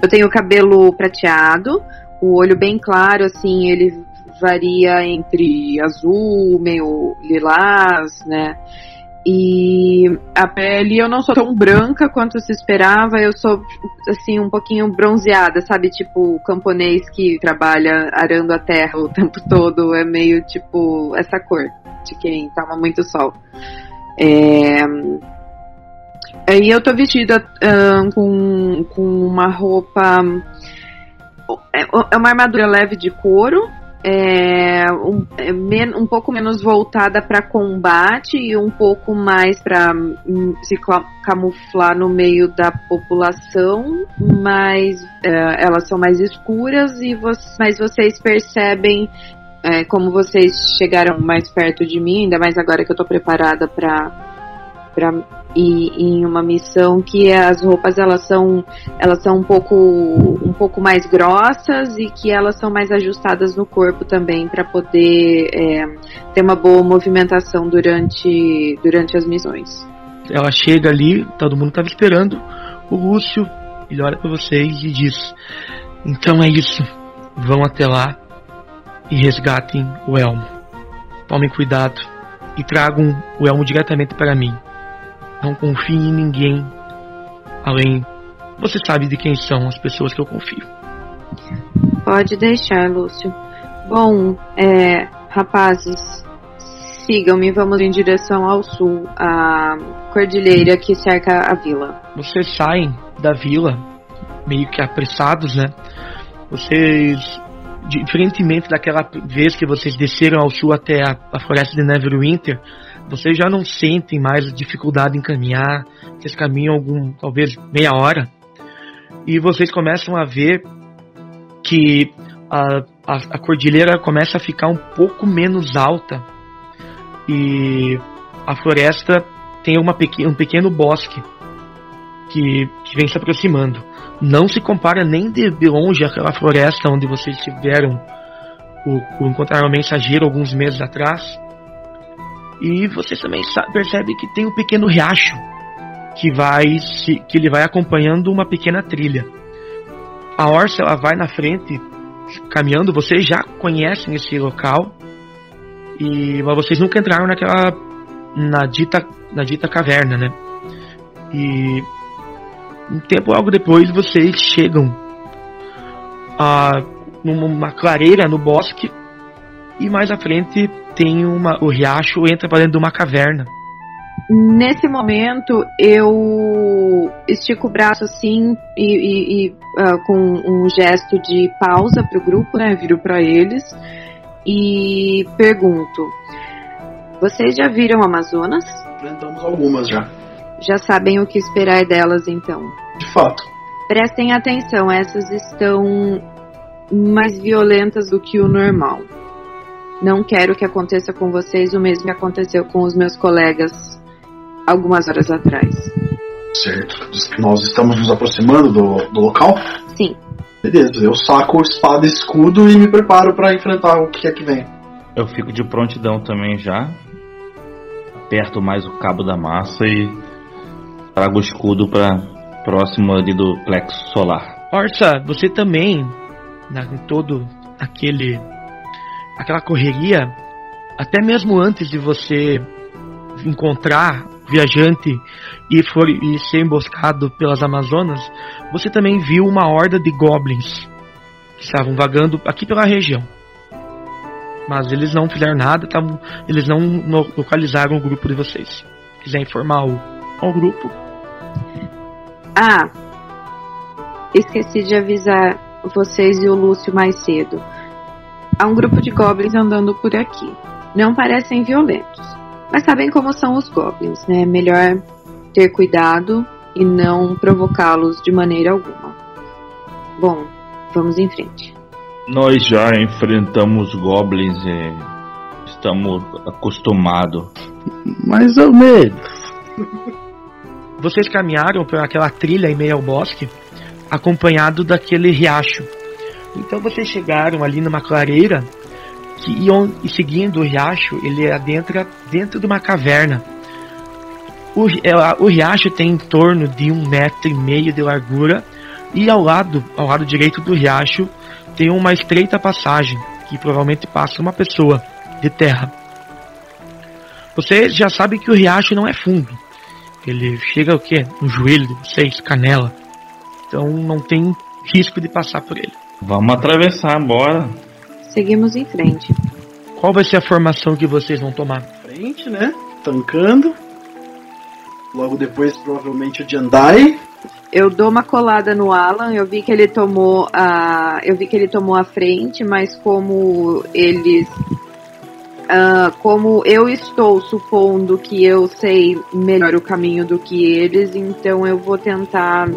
Eu tenho cabelo prateado, o olho bem claro, assim, ele varia entre azul, meio lilás, né? E a pele eu não sou tão branca quanto se esperava, eu sou assim um pouquinho bronzeada, sabe? Tipo o camponês que trabalha arando a terra o tempo todo, é meio tipo essa cor de quem toma muito sol. É... Aí eu tô vestida uh, com, com uma roupa. É, é uma armadura leve de couro, é, um, é men, um pouco menos voltada para combate e um pouco mais para hum, se camuflar no meio da população, mas é, elas são mais escuras e mas vocês percebem é, como vocês chegaram mais perto de mim, ainda mais agora que eu estou preparada para ir em uma missão que as roupas elas são elas são um pouco um pouco mais grossas e que elas são mais ajustadas no corpo também para poder é, ter uma boa movimentação durante durante as missões. Ela chega ali, todo mundo estava esperando. O Lúcio ele olha para vocês e diz: Então é isso, vão até lá e resgatem o elmo. Tomem cuidado e tragam o elmo diretamente para mim. Não confie em ninguém além. Você sabe de quem são as pessoas que eu confio. Pode deixar, Lúcio. Bom, é, rapazes, Sigam-me, vamos em direção ao sul, a cordilheira que cerca a vila. Vocês saem da vila, meio que apressados, né? Vocês, diferentemente daquela vez que vocês desceram ao sul até a, a floresta de Neverwinter, vocês já não sentem mais dificuldade em caminhar, vocês caminham algum, talvez meia hora, e vocês começam a ver que a, a, a cordilheira começa a ficar um pouco menos alta e a floresta tem uma pequ um pequeno bosque que, que vem se aproximando. Não se compara nem de longe àquela floresta onde vocês tiveram o, o encontrar o mensageiro alguns meses atrás. E vocês também percebem que tem um pequeno riacho que vai se, que ele vai acompanhando uma pequena trilha. A Orsa ela vai na frente caminhando, vocês já conhecem esse local e mas vocês nunca entraram naquela na dita na dita caverna, né? E um tempo logo depois vocês chegam a numa clareira no bosque e mais à frente tem uma o riacho entra para dentro de uma caverna. Nesse momento eu estico o braço assim e, e, e uh, com um gesto de pausa para o grupo, né? Viro para eles e pergunto: Vocês já viram Amazonas? Enfrentamos algumas já. Já sabem o que esperar delas então? De fato. Prestem atenção, essas estão mais violentas do que o normal. Não quero que aconteça com vocês o mesmo que aconteceu com os meus colegas algumas horas atrás. Certo. Nós estamos nos aproximando do, do local? Sim. Beleza, eu saco espada e escudo e me preparo para enfrentar o que é que vem. Eu fico de prontidão também já. Aperto mais o cabo da massa e trago o escudo para próximo ali do plexo solar. Orsa, você também, na, em todo aquele aquela correria, até mesmo antes de você encontrar viajante e, for, e ser emboscado pelas Amazonas, você também viu uma horda de goblins que estavam vagando aqui pela região. Mas eles não fizeram nada, tavam, eles não localizaram o grupo de vocês. Se quiser informar ao, ao grupo. Ah, esqueci de avisar vocês e o Lúcio mais cedo. Há um grupo de goblins andando por aqui. Não parecem violentos mas sabem como são os goblins, né? Melhor ter cuidado e não provocá-los de maneira alguma. Bom, vamos em frente. Nós já enfrentamos goblins e estamos acostumados. Mais ou menos. Vocês caminharam por aquela trilha em meio ao bosque, acompanhado daquele riacho. Então vocês chegaram ali numa clareira que iam e seguindo o riacho, ele adentra dentro de uma caverna. O, é, o riacho tem em torno de um metro e meio de largura e ao lado, ao lado direito do riacho, tem uma estreita passagem que provavelmente passa uma pessoa de terra. Você já sabe que o riacho não é fundo. Ele chega o que? No joelho de vocês, canela. Então não tem risco de passar por ele. Vamos atravessar, bora. Seguimos em frente. Qual vai ser a formação que vocês vão tomar? Frente, né? Tancando. Logo depois, provavelmente, o Jandai. Eu dou uma colada no Alan, eu vi que ele tomou a. Eu vi que ele tomou a frente, mas como eles. Uh, como eu estou supondo que eu sei melhor o caminho do que eles, então eu vou tentar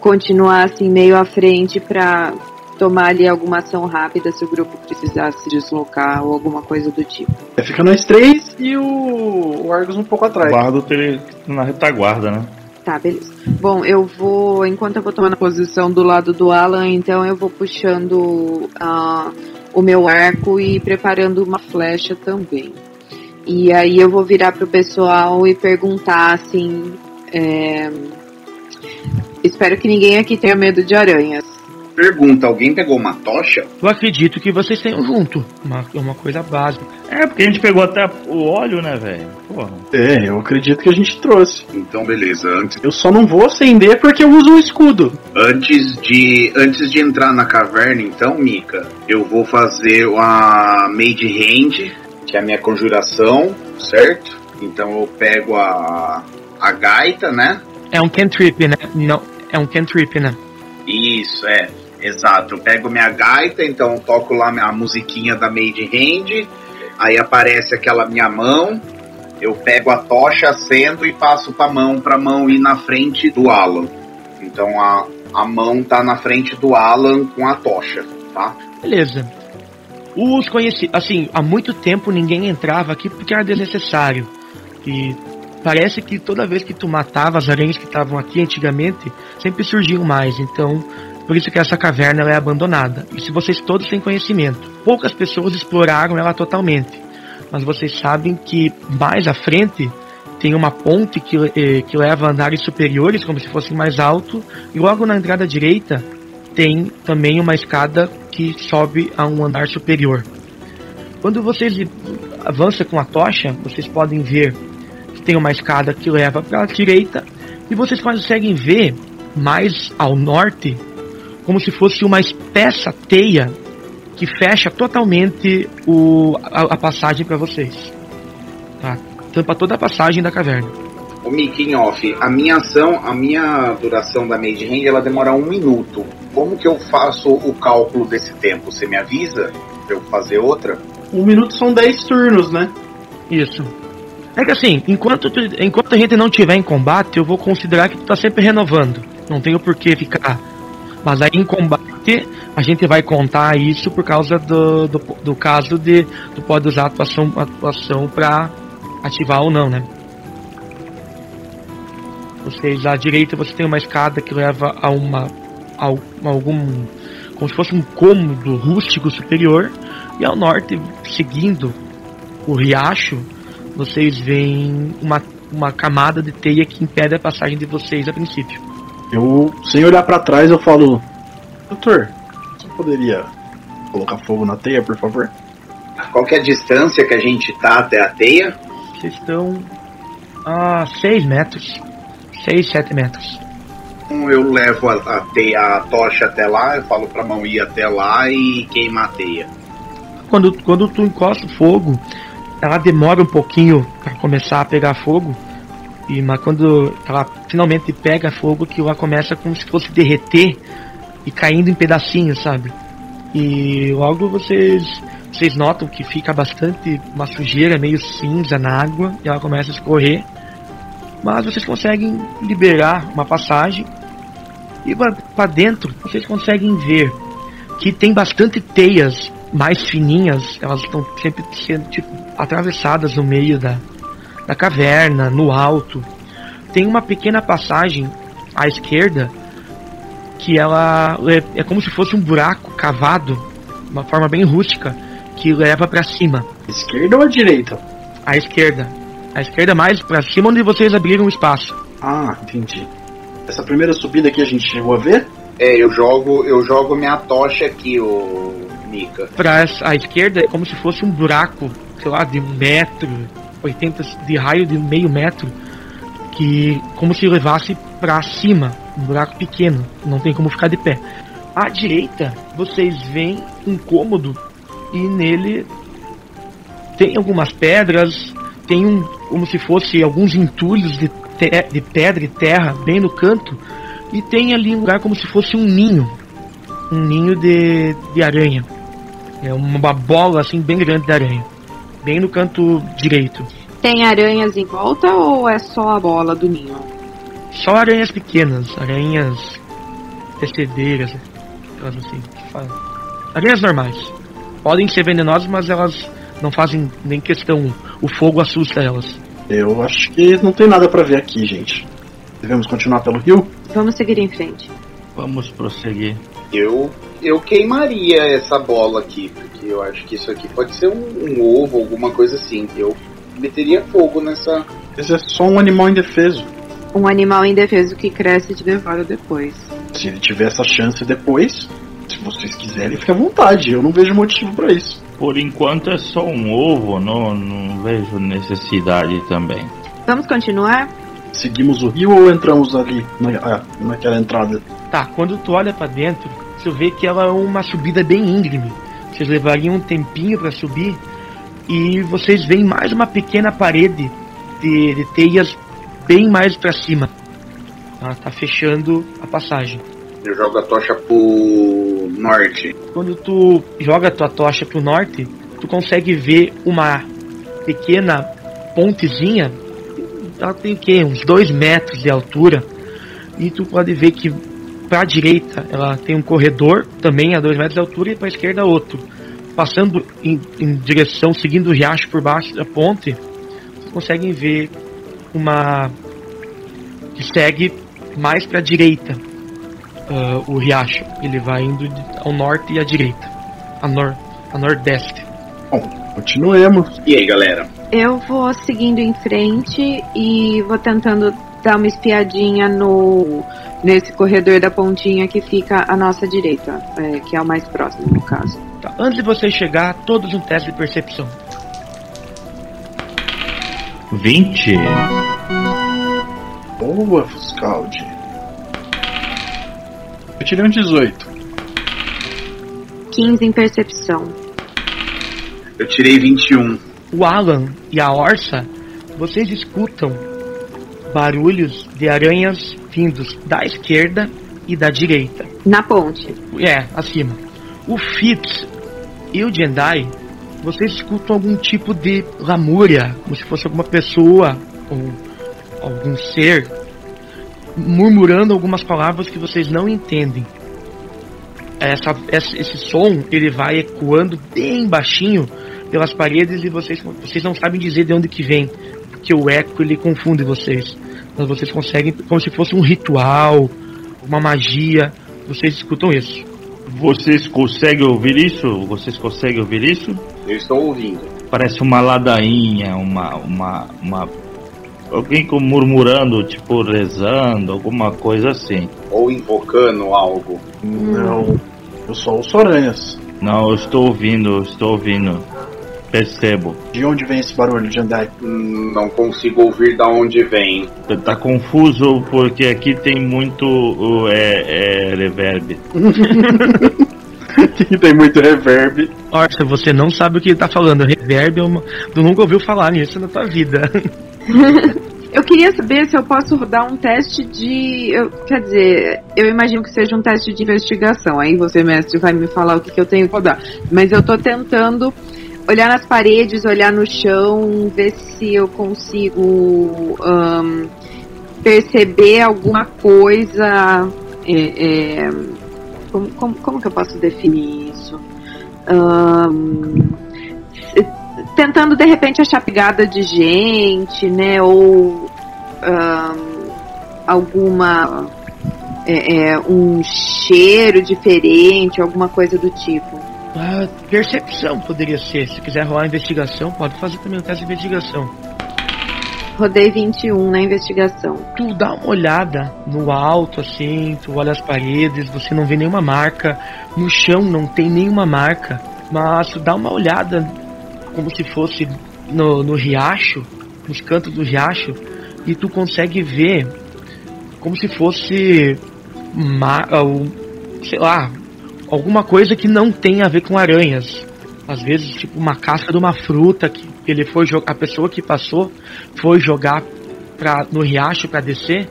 continuar assim meio à frente para tomar ali alguma ação rápida se o grupo precisar se deslocar ou alguma coisa do tipo. É, fica nós três e o, o Argus um pouco atrás. O Bardo teria na retaguarda, né? Tá, beleza. Bom, eu vou, enquanto eu vou tomando a posição do lado do Alan, então eu vou puxando uh, o meu arco e preparando uma flecha também. E aí eu vou virar pro pessoal e perguntar assim. É... Espero que ninguém aqui tenha medo de aranhas. Pergunta, alguém pegou uma tocha? Eu acredito que vocês tenham junto. Uma, uma coisa básica. É, porque a gente pegou até o óleo, né, velho? Porra. É, eu acredito que a gente trouxe. Então, beleza. Antes... Eu só não vou acender porque eu uso um escudo. Antes de, antes de entrar na caverna, então, Mika, eu vou fazer a Made Hand que é a minha conjuração, certo? Então eu pego a, a gaita, né? É um cantrip, né? Não, é um cantrip, né? Isso, é. Exato. Eu pego minha gaita, então toco lá a musiquinha da Made Hand, aí aparece aquela minha mão, eu pego a tocha, acendo e passo pra mão, pra mão ir na frente do Alan. Então a, a mão tá na frente do Alan com a tocha, tá? Beleza. Os conheci, assim, há muito tempo ninguém entrava aqui porque era desnecessário. E parece que toda vez que tu matava as aranhas que estavam aqui antigamente, sempre surgiam mais. Então, por isso que essa caverna é abandonada. E se vocês todos têm conhecimento, poucas pessoas exploraram ela totalmente. Mas vocês sabem que mais à frente tem uma ponte que, eh, que leva a andares superiores, como se fosse mais alto, e logo na entrada direita tem também uma escada que sobe a um andar superior. Quando vocês avançam com a tocha, vocês podem ver que tem uma escada que leva para a direita e vocês conseguem ver mais ao norte como se fosse uma espessa teia que fecha totalmente o, a, a passagem para vocês. Tá? Tampa toda a passagem da caverna. O making off, a minha ação, a minha duração da Made Hand, ela demora um minuto. Como que eu faço o cálculo desse tempo? Você me avisa pra eu fazer outra? Um minuto são 10 turnos, né? Isso. É que assim, enquanto, tu, enquanto a gente não tiver em combate, eu vou considerar que tu tá sempre renovando. Não tenho por que ficar. Mas aí em combate, a gente vai contar isso por causa do, do, do caso de tu pode usar a atuação, atuação pra ativar ou não, né? Vocês à direita você tem uma escada que leva a uma a, algum como se fosse um cômodo rústico superior e ao norte, seguindo o riacho, vocês veem uma, uma camada de teia que impede a passagem de vocês a princípio. Eu, sem olhar para trás, eu falo: Doutor, você poderia colocar fogo na teia, por favor? Qual que é a distância que a gente tá até a teia? Vocês estão a 6 metros. 6, 7 metros. Então eu levo a, a, teia, a tocha até lá, eu falo pra mão ir até lá e queimar a teia. Quando, quando tu encosta o fogo, ela demora um pouquinho para começar a pegar fogo. E, mas quando ela finalmente pega fogo, que ela começa como se fosse derreter e caindo em pedacinhos, sabe? E logo vocês vocês notam que fica bastante uma sujeira meio cinza na água e ela começa a escorrer. Mas vocês conseguem liberar uma passagem e para dentro vocês conseguem ver que tem bastante teias mais fininhas, elas estão sempre sendo tipo, atravessadas no meio da, da caverna, no alto. Tem uma pequena passagem à esquerda que ela é, é como se fosse um buraco cavado, uma forma bem rústica, que leva para cima. Esquerda ou a direita? À esquerda. A esquerda mais para cima onde vocês abriram o espaço. Ah, entendi. Essa primeira subida aqui a gente chegou a ver? É, eu jogo, eu jogo minha tocha aqui, o Mika. Pra a esquerda é como se fosse um buraco, sei lá, de um metro, 80 de raio de meio metro, que como se levasse para cima, um buraco pequeno, não tem como ficar de pé. À direita, vocês veem um cômodo e nele tem algumas pedras, tem um como se fosse alguns entulhos de, de pedra e terra bem no canto e tem ali um lugar como se fosse um ninho, um ninho de, de aranha. É uma bola assim bem grande de aranha, bem no canto direito. Tem aranhas em volta ou é só a bola do ninho? Só aranhas pequenas, aranhas tecedeiras, aquelas assim, aranhas normais. Podem ser venenosas, mas elas não fazem nem questão. O fogo assusta elas. Eu acho que não tem nada para ver aqui, gente. Devemos continuar pelo rio? Vamos seguir em frente. Vamos prosseguir. Eu eu queimaria essa bola aqui, porque eu acho que isso aqui pode ser um, um ovo, alguma coisa assim. Eu meteria fogo nessa. Esse é só um animal indefeso. Um animal indefeso que cresce e te devora depois. Se ele tiver essa chance depois, se vocês quiserem, fica à vontade. Eu não vejo motivo para isso. Por enquanto é só um ovo, não, não vejo necessidade também. Vamos continuar? Seguimos o rio ou entramos ali na, naquela entrada? Tá, quando tu olha para dentro, você vê que ela é uma subida bem íngreme. Vocês levariam um tempinho para subir e vocês veem mais uma pequena parede de, de teias bem mais para cima. Tá, tá fechando a passagem. Eu jogo a tocha pro norte. Quando tu joga a tua tocha pro norte, tu consegue ver uma pequena pontezinha. Ela tem o quê? Uns dois metros de altura. E tu pode ver que para a direita ela tem um corredor também a dois metros de altura e para a esquerda outro. Passando em, em direção, seguindo o riacho por baixo da ponte, vocês conseguem ver uma que segue mais para a direita uh, o riacho. Ele vai indo ao norte e à direita, a, nor a nordeste. Bom, continuemos. E aí, galera? Eu vou seguindo em frente e vou tentando dar uma espiadinha no nesse corredor da pontinha que fica à nossa direita, é, que é o mais próximo no caso. Tá, antes de você chegar, todos um teste de percepção. 20. Boa, Fuscaldi. Eu tirei um 18. 15 em percepção. Eu tirei 21. O Alan e a Orsa, vocês escutam barulhos de aranhas vindos da esquerda e da direita. Na ponte. É, acima. O Fitz e o Jendai, vocês escutam algum tipo de lamúria, como se fosse alguma pessoa ou algum ser murmurando algumas palavras que vocês não entendem. Essa, esse som ele vai ecoando bem baixinho pelas paredes e vocês, vocês não sabem dizer de onde que vem, porque o eco ele confunde vocês. Mas vocês conseguem, como se fosse um ritual, uma magia, vocês escutam isso. Vocês conseguem ouvir isso? Vocês conseguem ouvir isso? Eu estou ouvindo. Parece uma ladainha, uma, uma, uma alguém com murmurando, tipo rezando, alguma coisa assim. Ou invocando algo. Não, eu só ouço aranhas. Não, eu estou ouvindo, eu estou ouvindo. Percebo. De onde vem esse barulho de Andai? Hum, Não consigo ouvir da onde vem. Tá confuso porque aqui tem muito é, é, reverb. Aqui tem muito reverb. Orsa, você não sabe o que ele tá falando. Reverb é uma... Tu nunca ouviu falar nisso na tua vida. Eu queria saber se eu posso rodar um teste de. eu- quer dizer, eu imagino que seja um teste de investigação. Aí você, mestre, vai me falar o que, que eu tenho que rodar. Mas eu tô tentando olhar nas paredes, olhar no chão, ver se eu consigo ahn, perceber alguma coisa. é, é, como, como, como que eu posso definir isso? Ahn, tentando de repente achar pegada de gente, né? Ou ahn, alguma é, é, um cheiro diferente, alguma coisa do tipo. Ah, percepção poderia ser. Se quiser rolar investigação, pode fazer também um teste de investigação. Rodei 21 na investigação. Tu dá uma olhada no alto, assim, tu olha as paredes, você não vê nenhuma marca. No chão não tem nenhuma marca. Mas tu dá uma olhada como se fosse no, no riacho, nos cantos do riacho, e tu consegue ver como se fosse ma ou, sei lá, alguma coisa que não tem a ver com aranhas. Às vezes, tipo, uma casca de uma fruta que ele foi jogar, a pessoa que passou foi jogar pra, no riacho para descer,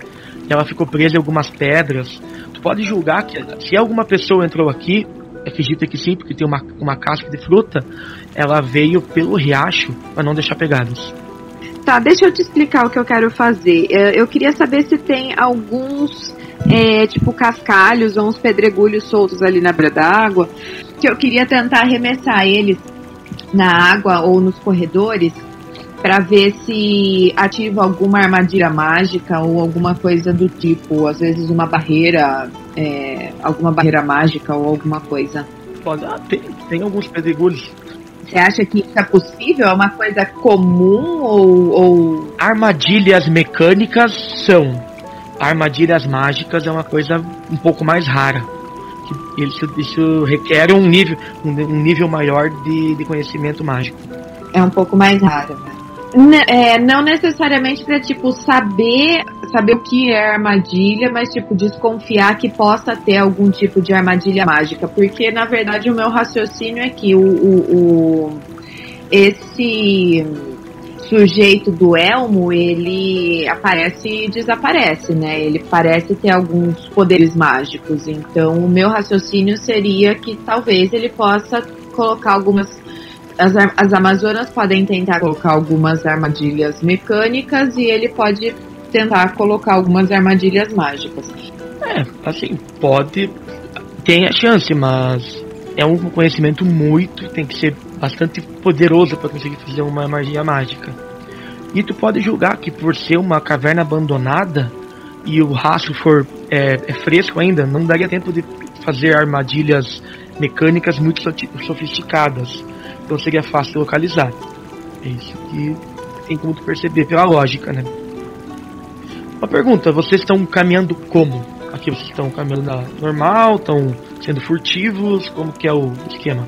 e ela ficou presa em algumas pedras. Tu pode julgar que se alguma pessoa entrou aqui, acredita que sim, porque tem uma, uma casca de fruta, ela veio pelo riacho para não deixar pegadas. Tá, deixa eu te explicar o que eu quero fazer. É, Eu queria saber se tem alguns, é, tipo, cascalhos ou uns pedregulhos soltos ali na beira d'água, que eu queria tentar arremessar eles na água ou nos corredores para ver se ativa alguma armadilha mágica ou alguma coisa do tipo, às vezes uma barreira, é, alguma barreira mágica ou alguma coisa. Pode, ah, tem, tem alguns pedregulhos. Você acha que isso é possível? É uma coisa comum ou, ou Armadilhas mecânicas são. Armadilhas mágicas é uma coisa um pouco mais rara. Isso, isso requer um nível, um, nível maior de, de conhecimento mágico. é um pouco mais raro, né? N- é, não necessariamente pra, tipo, saber, saber o que é armadilha, mas, tipo, desconfiar que possa ter algum tipo de armadilha mágica. Porque, na verdade, o meu raciocínio é que o, o, o- esse sujeito do elmo, ele aparece e desaparece, né? Ele parece ter alguns poderes mágicos. Então, o meu raciocínio seria que talvez ele possa colocar algumas as, as Amazonas podem tentar colocar algumas armadilhas mecânicas e ele pode tentar colocar algumas armadilhas mágicas. É, assim, pode. Tem a chance, mas é um conhecimento muito. Tem que ser bastante poderoso para conseguir fazer uma armadilha mágica. E tu pode julgar que por ser uma caverna abandonada e o rastro for é, é fresco ainda, não daria tempo de fazer armadilhas mecânicas muito sofisticadas. Então seria fácil localizar. É isso que tem como tu perceber pela lógica, né? Uma pergunta, vocês estão caminhando como? Aqui vocês estão caminhando normal, estão sendo furtivos, como que é o esquema?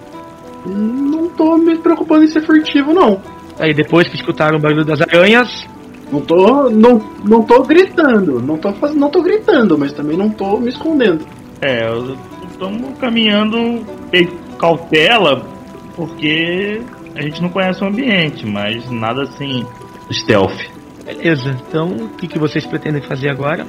Não tô me preocupando em ser furtivo não. Aí depois que escutaram o barulho das aranhas, não tô não, não tô gritando, não tô fazendo, não tô gritando, mas também não tô me escondendo. É, estamos caminhando cautela porque a gente não conhece o ambiente, mas nada assim stealth. Beleza, então o que, que vocês pretendem fazer agora?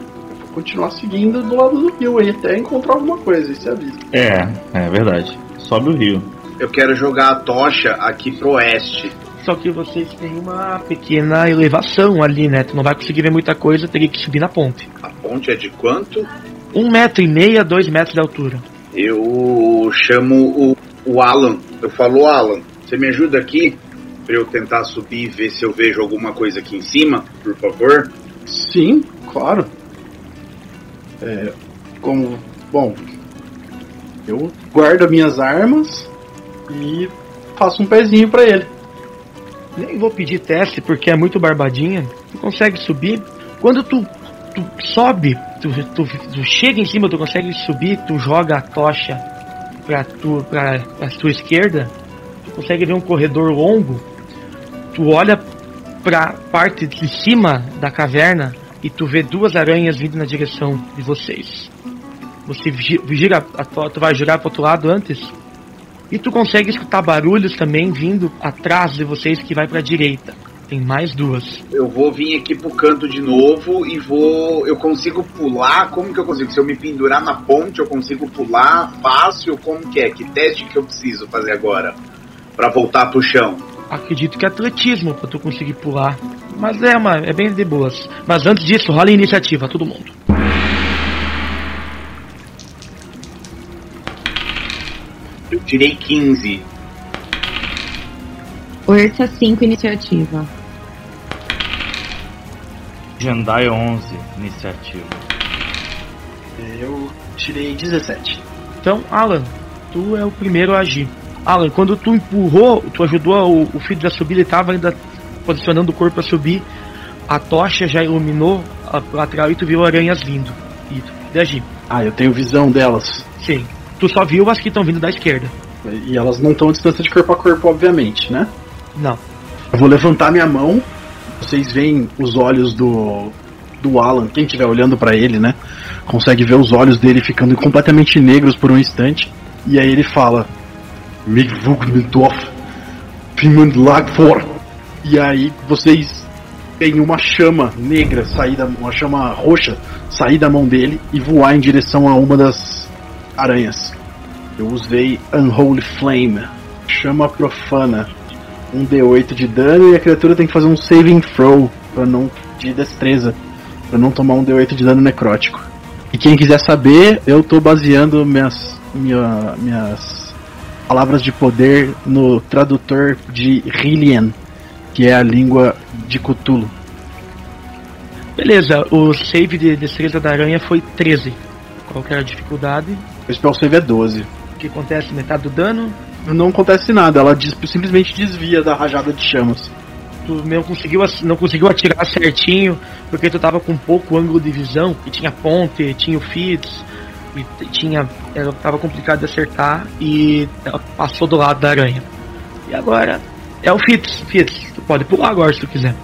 Continuar seguindo do lado do rio aí até encontrar alguma coisa, isso é avisa. É, é verdade. Sobe o rio. Eu quero jogar a tocha aqui pro oeste. Só que vocês têm uma pequena elevação ali, né? Tu não vai conseguir ver muita coisa, teria que subir na ponte. A ponte é de quanto? Um metro e meio a dois metros de altura. Eu chamo o, o Alan. Eu falo, Alan, você me ajuda aqui para eu tentar subir e ver se eu vejo alguma coisa aqui em cima, por favor? Sim, claro. É, como, bom, eu guardo minhas armas e faço um pezinho para ele. Nem vou pedir teste porque é muito barbadinha. Tu consegue subir. Quando tu, tu sobe, tu, tu, tu chega em cima, tu consegue subir, tu joga a tocha pra, tu, pra, pra tua esquerda, tu consegue ver um corredor longo. Tu olha pra parte de cima da caverna e tu vê duas aranhas vindo na direção de vocês. Você gira, tu vai girar pro outro lado antes e tu consegue escutar barulhos também vindo atrás de vocês que vai pra direita. Tem mais duas. Eu vou vir aqui pro canto de novo e vou. Eu consigo pular? Como que eu consigo? Se eu me pendurar na ponte, eu consigo pular fácil? Como que é? Que teste que eu preciso fazer agora? para voltar pro chão? Acredito que é atletismo pra tu conseguir pular. Mas é, uma, é bem de boas. Mas antes disso, rola a iniciativa, todo mundo. Tirei 15. Ursa 5 iniciativa. Jandai 11 iniciativa. Eu tirei 17. Então, Alan, tu é o primeiro a agir. Alan, quando tu empurrou, tu ajudou o, o filho a subir, ele estava ainda posicionando o corpo a subir. A tocha já iluminou a lateral e tu viu aranhas vindo. E tu agir. Ah, eu tenho visão delas. Sim. Tu só viu as que estão vindo da esquerda. E elas não estão a distância de corpo a corpo, obviamente, né? Não. Eu vou levantar minha mão. Vocês veem os olhos do do Alan, quem estiver olhando para ele, né? Consegue ver os olhos dele ficando completamente negros por um instante. E aí ele fala: Mig Vugmentoff, Finland. E aí vocês veem uma chama negra sair da, uma chama roxa sair da mão dele e voar em direção a uma das aranhas. Eu usei Unholy Flame, chama profana, um D8 de dano e a criatura tem que fazer um saving throw para não de destreza, para não tomar um D8 de dano necrótico. E quem quiser saber, eu tô baseando minhas minha, minhas palavras de poder no tradutor de Hylian, que é a língua de Cthulhu. Beleza, o save de destreza da aranha foi 13. Qual que era a dificuldade? O spell save é 12. O que acontece? Metade do dano? Não acontece nada, ela des simplesmente desvia da rajada de chamas. Tu não conseguiu, não conseguiu atirar certinho porque tu tava com pouco ângulo de visão e tinha ponte, tinha o Fitz, e tinha. Ela tava complicado de acertar e ela passou do lado da aranha. E agora é o Fitz, Fitz, tu pode pular agora se tu quiser.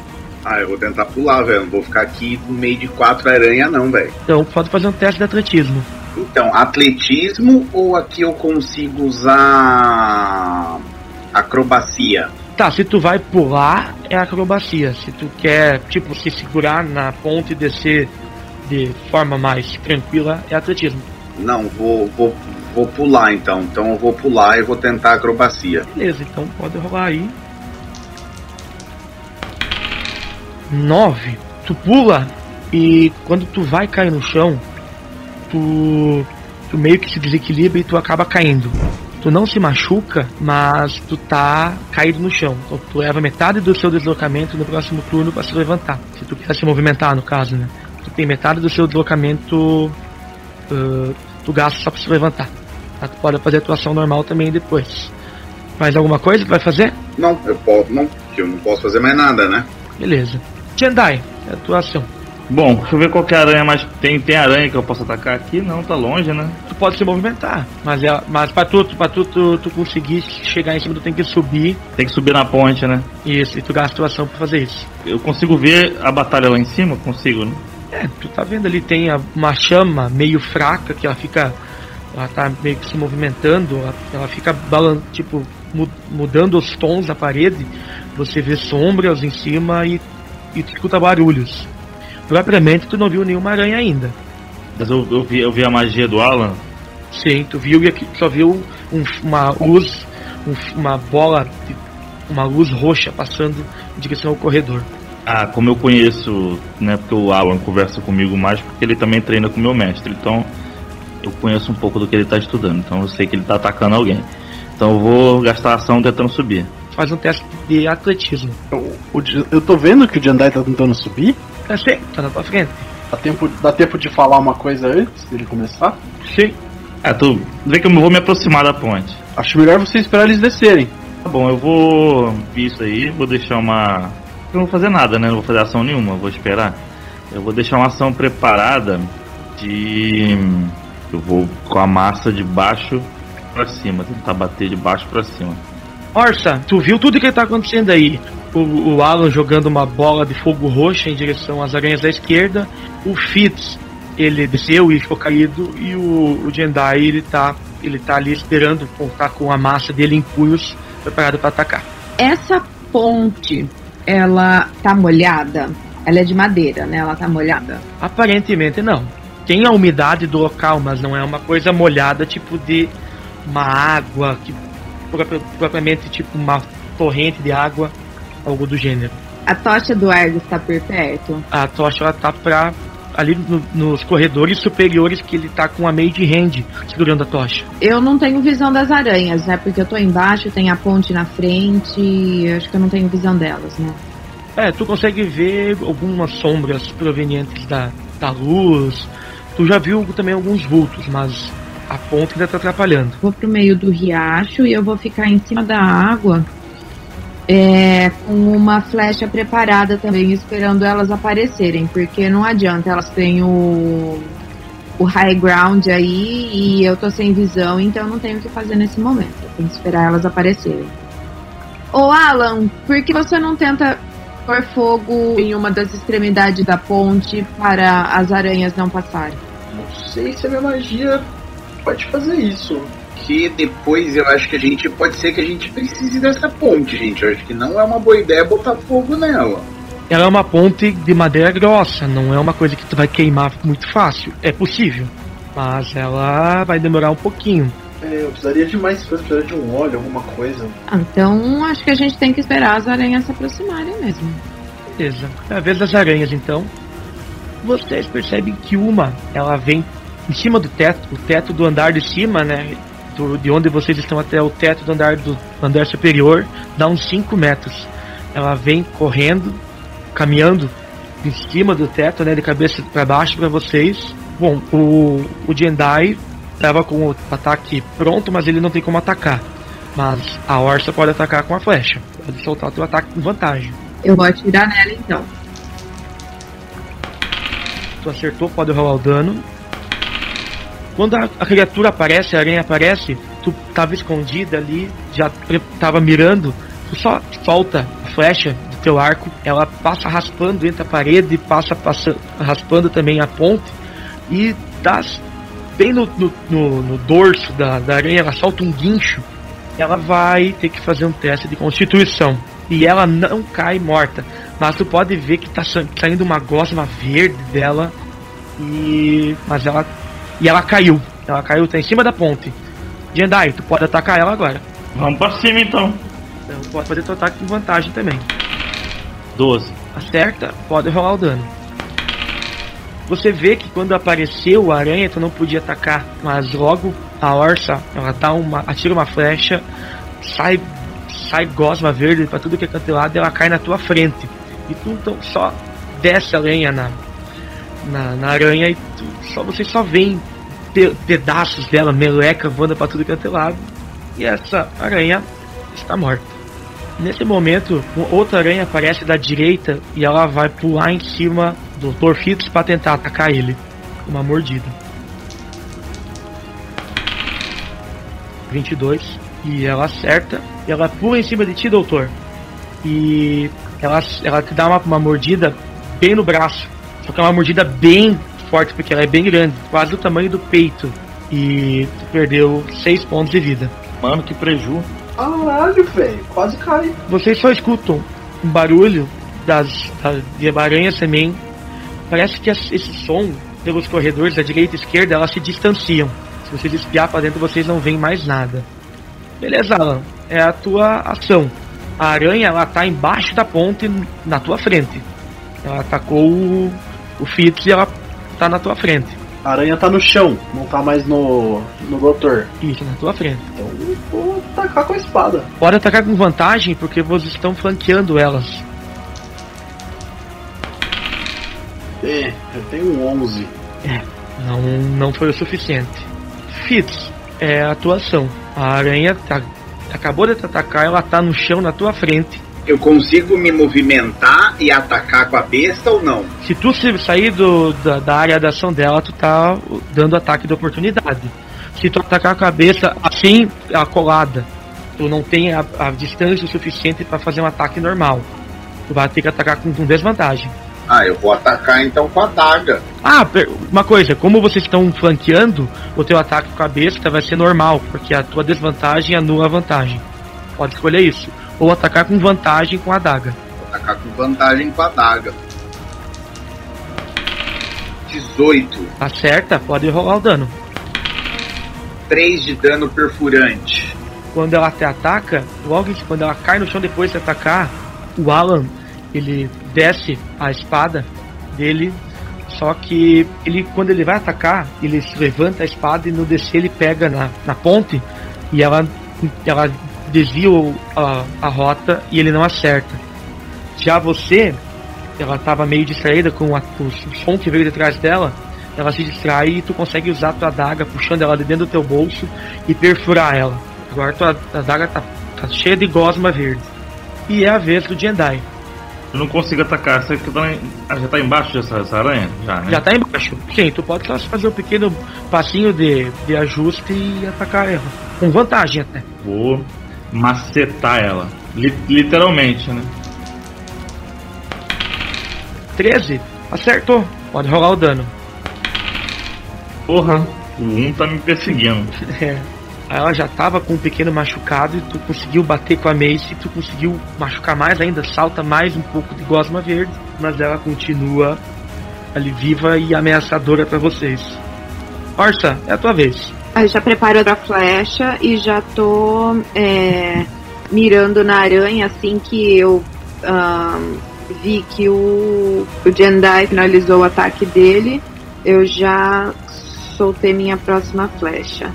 Ah, eu vou tentar pular, velho. Não vou ficar aqui no meio de quatro aranhas, não, velho. Então, pode fazer um teste de atletismo. Então, atletismo ou aqui eu consigo usar acrobacia? Tá, se tu vai pular, é acrobacia. Se tu quer, tipo, se segurar na ponte e descer de forma mais tranquila, é atletismo. Não, vou, vou, vou pular então. Então eu vou pular e vou tentar acrobacia. Beleza, então pode rolar aí. 9. Tu pula e quando tu vai cair no chão, tu, tu meio que se desequilibra e tu acaba caindo. Tu não se machuca, mas tu tá caído no chão. Então tu leva metade do seu deslocamento no próximo turno para se levantar. Se tu quiser se movimentar, no caso, né? Tu tem metade do seu deslocamento. Uh, tu gasta só pra se levantar. Tá? Tu pode fazer a tua ação normal também depois. Mais alguma coisa que vai fazer? Não, eu posso. Não, eu não posso fazer mais nada, né? Beleza. Jendai, é a tua ação. Bom, deixa eu ver qual que é a aranha, mas tem, tem aranha que eu posso atacar aqui? Não, tá longe, né? Tu pode se movimentar, mas, é, mas pra, tu, pra tu, tu, tu conseguir chegar em cima, tu tem que subir. Tem que subir na ponte, né? Isso, e tu gasta tua ação pra fazer isso. Eu consigo ver a batalha lá em cima? Consigo, né? É, tu tá vendo ali, tem uma chama meio fraca que ela fica. Ela tá meio que se movimentando, ela, ela fica balan tipo, mu- mudando os tons da parede. Você vê sombras em cima e, e tu escuta barulhos. Propriamente tu não viu nenhuma aranha ainda. Mas eu, eu, vi, eu vi a magia do Alan. Sim, tu viu e aqui só viu um- uma luz, um- uma bola, de- uma luz roxa passando em direção ao corredor. Ah, como eu conheço, né? Porque o Alan conversa comigo mais, porque ele também treina com o meu mestre. Então eu conheço um pouco do que ele tá estudando. Então eu sei que ele tá atacando alguém. Então eu vou gastar ação tentando subir. Faz um teste de atletismo. J- eu tô vendo que o Jandai tá tentando subir. É sim, tá na tua frente. Dá tempo, dá tempo de falar uma coisa antes dele começar? Sim. Ah, tu vê que eu vou me aproximar da ponte. Acho melhor você esperar eles descerem. Tá bom, eu vou ver isso aí, vou deixar uma. Eu não vou fazer nada, né? Não vou fazer ação nenhuma, vou esperar. Eu vou deixar uma ação preparada de. Eu vou com a massa de baixo pra cima, tentar bater de baixo pra cima. Orsa, tu viu tudo que tá acontecendo aí? O, o Alan jogando uma bola de fogo roxa em direção às aranhas da esquerda. O Fitz, ele desceu e ficou caído. E o, o Jendai, ele tá, ele tá ali esperando, tá com a massa dele em punhos, preparado para atacar. Essa ponte, ela tá molhada? Ela é de madeira, né? Ela tá molhada. Aparentemente não. Tem a umidade do local, mas não é uma coisa molhada, tipo de uma água, que, propri- propriamente tipo uma torrente de água, algo do gênero. A tocha do Argus tá por perto? A tocha ela tá pra, ali no- nos corredores superiores que ele tá com a made hand segurando a tocha. Eu não tenho visão das aranhas, né? Porque eu tô embaixo, tem a ponte na frente, acho que eu não tenho visão delas, né? É, tu consegue ver algumas sombras provenientes da, da luz. Tu já viu também alguns vultos, mas a ponte ainda tá atrapalhando. Vou pro meio do riacho e eu vou ficar em cima da água. É, com uma flecha preparada também, esperando elas aparecerem, porque não adianta, elas têm o, o high ground aí e eu tô sem visão, então não tenho o que fazer nesse momento. Eu tenho que esperar elas aparecerem. Ô Alan, por que você não tenta pôr fogo em uma das extremidades da ponte para as aranhas não passarem? Não sei se a minha magia pode fazer isso. Que depois eu acho que a gente pode ser que a gente precise dessa ponte, gente. Eu acho que não é uma boa ideia botar fogo nela. Ela é uma ponte de madeira grossa, não é uma coisa que tu vai queimar muito fácil. É possível, mas ela vai demorar um pouquinho. É, eu precisaria de mais coisa, precisaria de um óleo, alguma coisa. Ah, então acho que a gente tem que esperar as aranhas se aproximarem mesmo. Beleza. É a vez das aranhas, então. Vocês percebem que uma, ela vem em cima do teto, o teto do andar de cima, né? Do- de onde vocês estão até o teto do andar do andar superior, dá uns 5 metros. Ela vem correndo, caminhando em cima do teto, né? De cabeça para baixo para vocês. Bom, o, o Jendai estava com o ataque pronto, mas ele não tem como atacar. Mas a Orsa pode atacar com a flecha. Pode soltar o teu ataque com vantagem. Eu vou atirar nela então. Tu acertou, pode rolar o dano. Quando a, a criatura aparece, a aranha aparece, tu tava escondida ali, já tava mirando, tu só solta a flecha do teu arco, ela passa raspando entre a parede, passa, passa raspando também a ponte e dá bem no, no, no- no dorso da, da aranha, ela solta um guincho ela vai ter que fazer um teste de constituição. E ela não cai morta. Mas tu pode ver que tá sa- saindo uma gosma verde dela. E. Mas ela. E ela caiu. Ela caiu, tá em cima da ponte. Jendai, tu pode atacar ela agora. Vamos pra cima então. Então pode fazer teu ataque com vantagem também. 12. Acerta, pode rolar o dano. Você vê que quando apareceu a aranha, tu não podia atacar, mas logo a orça, ela dá uma, atira uma flecha, sai, sai gosma verde pra tudo que é canto lado e ela cai na tua frente. E tu então só desce a lenha na, na, na aranha e só você só vê pe- pedaços dela, meleca voando pra tudo que é lado. E essa aranha está morta. Nesse momento, outra aranha aparece da direita e ela vai pular em cima do Dr. Fitz para tentar atacar ele. Uma mordida. 22. E ela acerta. E ela pula em cima de ti, doutor. E ela, ela te dá uma, uma mordida bem no braço. Só que é uma mordida bem forte, porque ela é bem grande, quase do tamanho do peito. E tu perdeu 6 pontos de vida. Mano, que preju. Caralho, velho. Quase cai. Vocês só escutam um barulho das, das de aranhas também. Parece que esse som pelos corredores da direita e esquerda elas se distanciam. Se vocês espiar para dentro, vocês não veem mais nada. Beleza, Alan. É a tua ação. A aranha ela tá embaixo da ponte na tua frente. Ela atacou o, o Fitz e ela tá na tua frente. A aranha tá no chão, não tá mais no, no doutor. Isso, na tua frente. Então eu vou atacar com a espada. Pode atacar com vantagem porque vocês estão flanqueando elas. É, eu tenho um 11. É, não, não foi o suficiente. Fitz, é a tua ação. A aranha tá- acabou de te atacar, ela tá no chão na tua frente. Eu consigo me movimentar e atacar com a besta ou não? Se tu sair do, da, da área da ação dela, tu tá dando ataque de oportunidade. Se tu atacar a cabeça assim, a colada, tu não tem a, a distância suficiente para fazer um ataque normal. Tu vai ter que atacar com, com desvantagem. Ah, eu vou atacar então com a daga. Ah, uma coisa, como vocês estão flanqueando, o teu ataque com a besta vai ser normal, porque a tua desvantagem anula a vantagem. Pode escolher isso. Ou atacar com vantagem com a daga. Vou atacar com vantagem com a daga. 18. Acerta, pode rolar o dano. 3 de dano perfurante. Quando ela te ataca, logo quando ela cai no chão depois de atacar, o Alan, ele desce a espada dele, só que ele quando ele vai atacar, ele se levanta a espada e no descer ele pega na, na ponte e ela, ela desvia a, a rota e ele não acerta. Já você, ela estava meio distraída com a- o som que veio de trás dela, ela se distrai e tu consegue usar a tua adaga puxando ela de dentro do teu bolso e perfurar ela. Agora tua adaga tá, tá cheia de gosma verde. E é a vez do Jendai. Eu não consigo atacar. Você ah, já tá embaixo dessa, dessa aranha? Já, né? Já tá embaixo. Sim, tu pode só fazer um pequeno passinho de, de ajuste e atacar ela. Com vantagem até. Vou macetar ela. Li- literalmente, né? 13. Acertou. Pode rolar o dano. Porra, o 1 tá me perseguindo. É. Aí Ela já tava com um pequeno machucado e tu conseguiu bater com a mace e tu conseguiu machucar mais ainda, salta mais um pouco de gosma verde, mas ela continua ali viva e ameaçadora pra vocês. Orsa, é a tua vez. Eu já preparo outra flecha e já tô é, mirando na aranha assim que eu ahn, vi que o, o Jendai finalizou o ataque dele. Eu já soltei minha próxima flecha.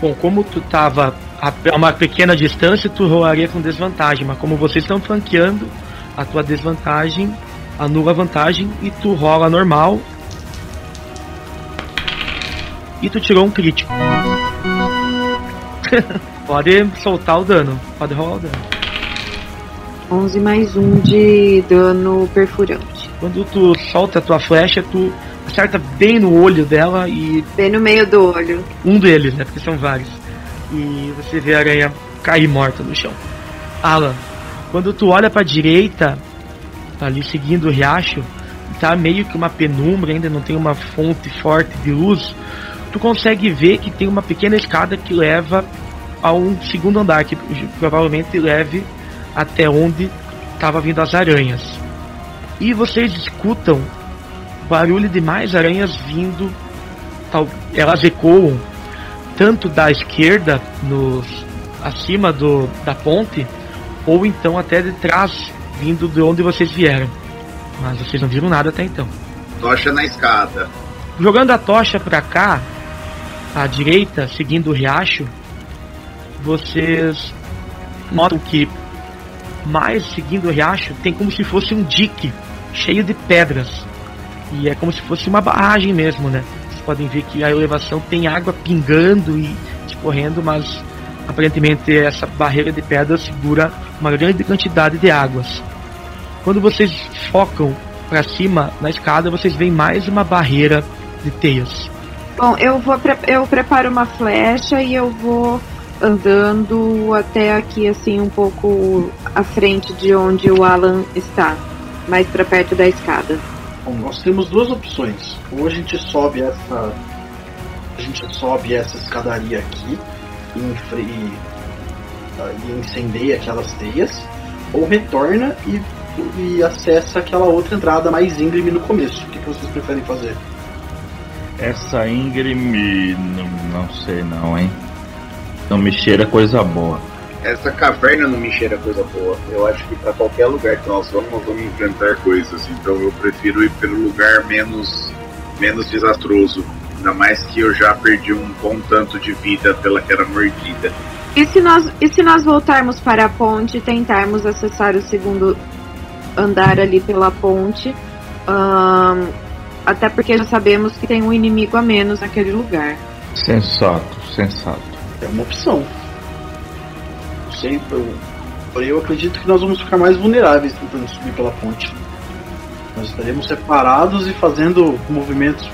Bom, como tu tava a a uma pequena distância, tu rolaria com desvantagem, mas como vocês estão flanqueando, a tua desvantagem anula a vantagem e tu rola normal. E tu tirou um crítico. pode soltar o dano, pode rolar o dano. 11 mais 1 de dano perfurante. Quando tu solta a tua flecha, tu acerta bem no olho dela e Bem no meio do olho. um deles, né? Porque são vários. E você vê a aranha cair morta no chão. Alan, quando tu olha pra direita, tá ali seguindo o riacho, tá meio que uma penumbra, ainda não tem uma fonte forte de luz. Tu consegue ver que tem uma pequena escada que leva a um segundo andar que provavelmente leve até onde estava vindo as aranhas. E vocês escutam barulho de mais aranhas vindo. Tal, elas ecoam tanto da esquerda, nos, acima do, da ponte, ou então até de trás, vindo de onde vocês vieram. Mas vocês não viram nada até então. Tocha na escada. Jogando a tocha para cá, à direita, seguindo o riacho, vocês notam que mais seguindo o riacho tem como se fosse um dique cheio de pedras. E é como se fosse uma barragem mesmo, né? Vocês podem ver que a elevação tem água pingando e escorrendo, mas aparentemente essa barreira de pedras segura uma grande quantidade de águas. Quando vocês focam para cima na escada, vocês veem mais uma barreira de teias. Bom, eu vou eu preparo uma flecha e eu vou andando até aqui assim um pouco à frente de onde o Alan está, mais para perto da escada. Bom, nós temos duas opções. Ou a gente sobe essa a gente sobe essa escadaria aqui e, e, ah, e incendeia aquelas teias, ou retorna e, e acessa aquela outra entrada mais íngreme no começo. O que, que vocês preferem fazer? Essa íngreme. Não, não sei não, hein? Não me cheira coisa boa. Essa caverna não me cheira coisa boa. Eu acho que pra qualquer lugar que nós vamos, nós vamos enfrentar coisas. Então eu prefiro ir pelo lugar menos, menos desastroso. Ainda mais que eu já perdi um bom tanto de vida pela que era mordida. E se nós e se nós voltarmos para a ponte e tentarmos acessar o segundo andar ali pela ponte? ahn, até porque já sabemos que tem um inimigo a menos naquele lugar. Sensato, sensato. É uma opção. Eu, porém eu acredito que nós vamos ficar mais vulneráveis tentando subir pela ponte. Nós estaremos separados e fazendo movimentos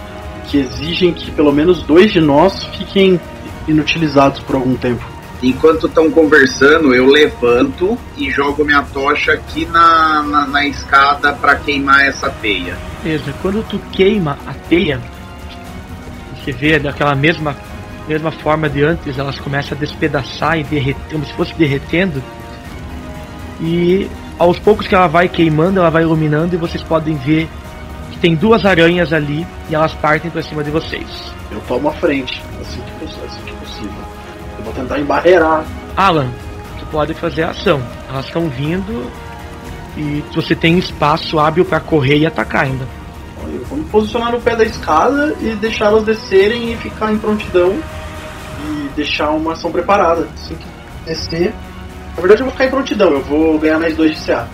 que exigem que pelo menos dois de nós fiquem inutilizados por algum tempo. Enquanto estão conversando, eu levanto e jogo minha tocha aqui na, na, na escada pra queimar essa teia. Beleza, quando tu queima a teia, você vê daquela mesma, mesma forma de antes, elas começam a despedaçar e derreter, como se fosse derretendo. E aos poucos que ela vai queimando, ela vai iluminando e vocês podem ver que tem duas aranhas ali e elas partem para cima de vocês. Eu tomo a frente, assim que, poss- vou tentar embarrear. Alan, tu pode fazer a ação. Elas estão vindo e você tem espaço hábil para correr e atacar ainda. Eu vou me posicionar no pé da escada e deixá-las descerem e ficar em prontidão e deixar uma ação preparada. Assim que descer. Na verdade eu vou ficar em prontidão, eu vou ganhar mais dois de CA.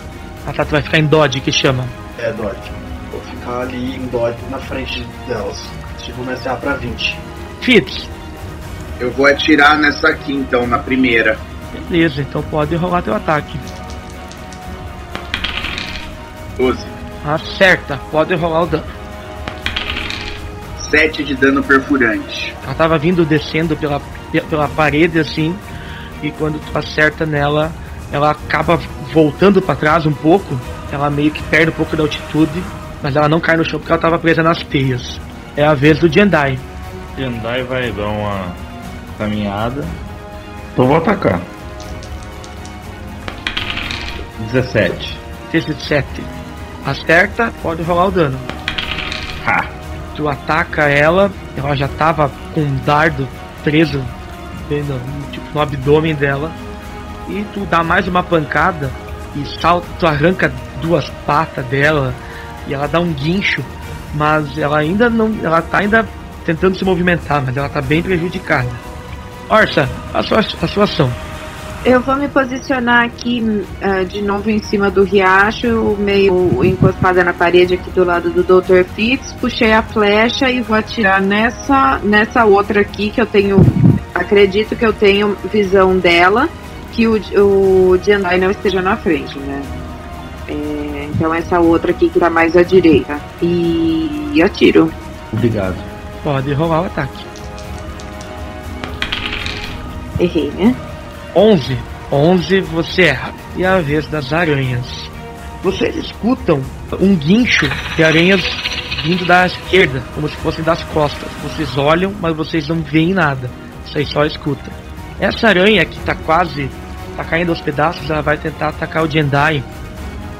Ah tá, tu vai ficar em dodge que chama. É, Dodge. Vou ficar ali em Dodge na frente delas. Minha CA pra 20. Fitz, Eu vou atirar nessa aqui então, na primeira. beleza, então pode rolar teu ataque. 12. Acerta, pode rolar o dano. 7 de dano perfurante. Ela tava vindo descendo pela, pela parede assim, e quando tu acerta nela, ela acaba voltando para trás um pouco. Ela meio que perde um pouco da altitude, mas ela não cai no chão porque ela tava presa nas teias. É a vez do Jendai. Jendai vai dar uma caminhada. Então vou atacar. 17. 17. Acerta, pode rolar o dano. Ha! Tu ataca ela, ela já tava com um dardo preso no, tipo, no abdômen dela. E tu dá mais uma pancada e salta, tu arranca duas patas dela e ela dá um guincho, mas ela ainda não. Ela tá ainda tentando se movimentar, mas ela tá bem prejudicada. Orsa, a sua, a sua ação. Eu vou me posicionar aqui ah, de novo em cima do riacho, meio encostada na parede aqui do lado do Dr. Fitz. Puxei a flecha e vou atirar nessa, nessa outra aqui que eu tenho. Acredito que eu tenho visão dela, que o, o Jendai não esteja na frente, né? É, então essa outra aqui que tá mais à direita. E atiro. Obrigado. Pode rolar o ataque. Errei, né? 11. 11 você erra. E a vez das aranhas. Vocês escutam um guincho de aranhas vindo da esquerda, como se fossem das costas. Vocês olham, mas vocês não veem nada. Vocês só escutam. Essa aranha que tá quase tá caindo aos pedaços, ela vai tentar atacar o Jendai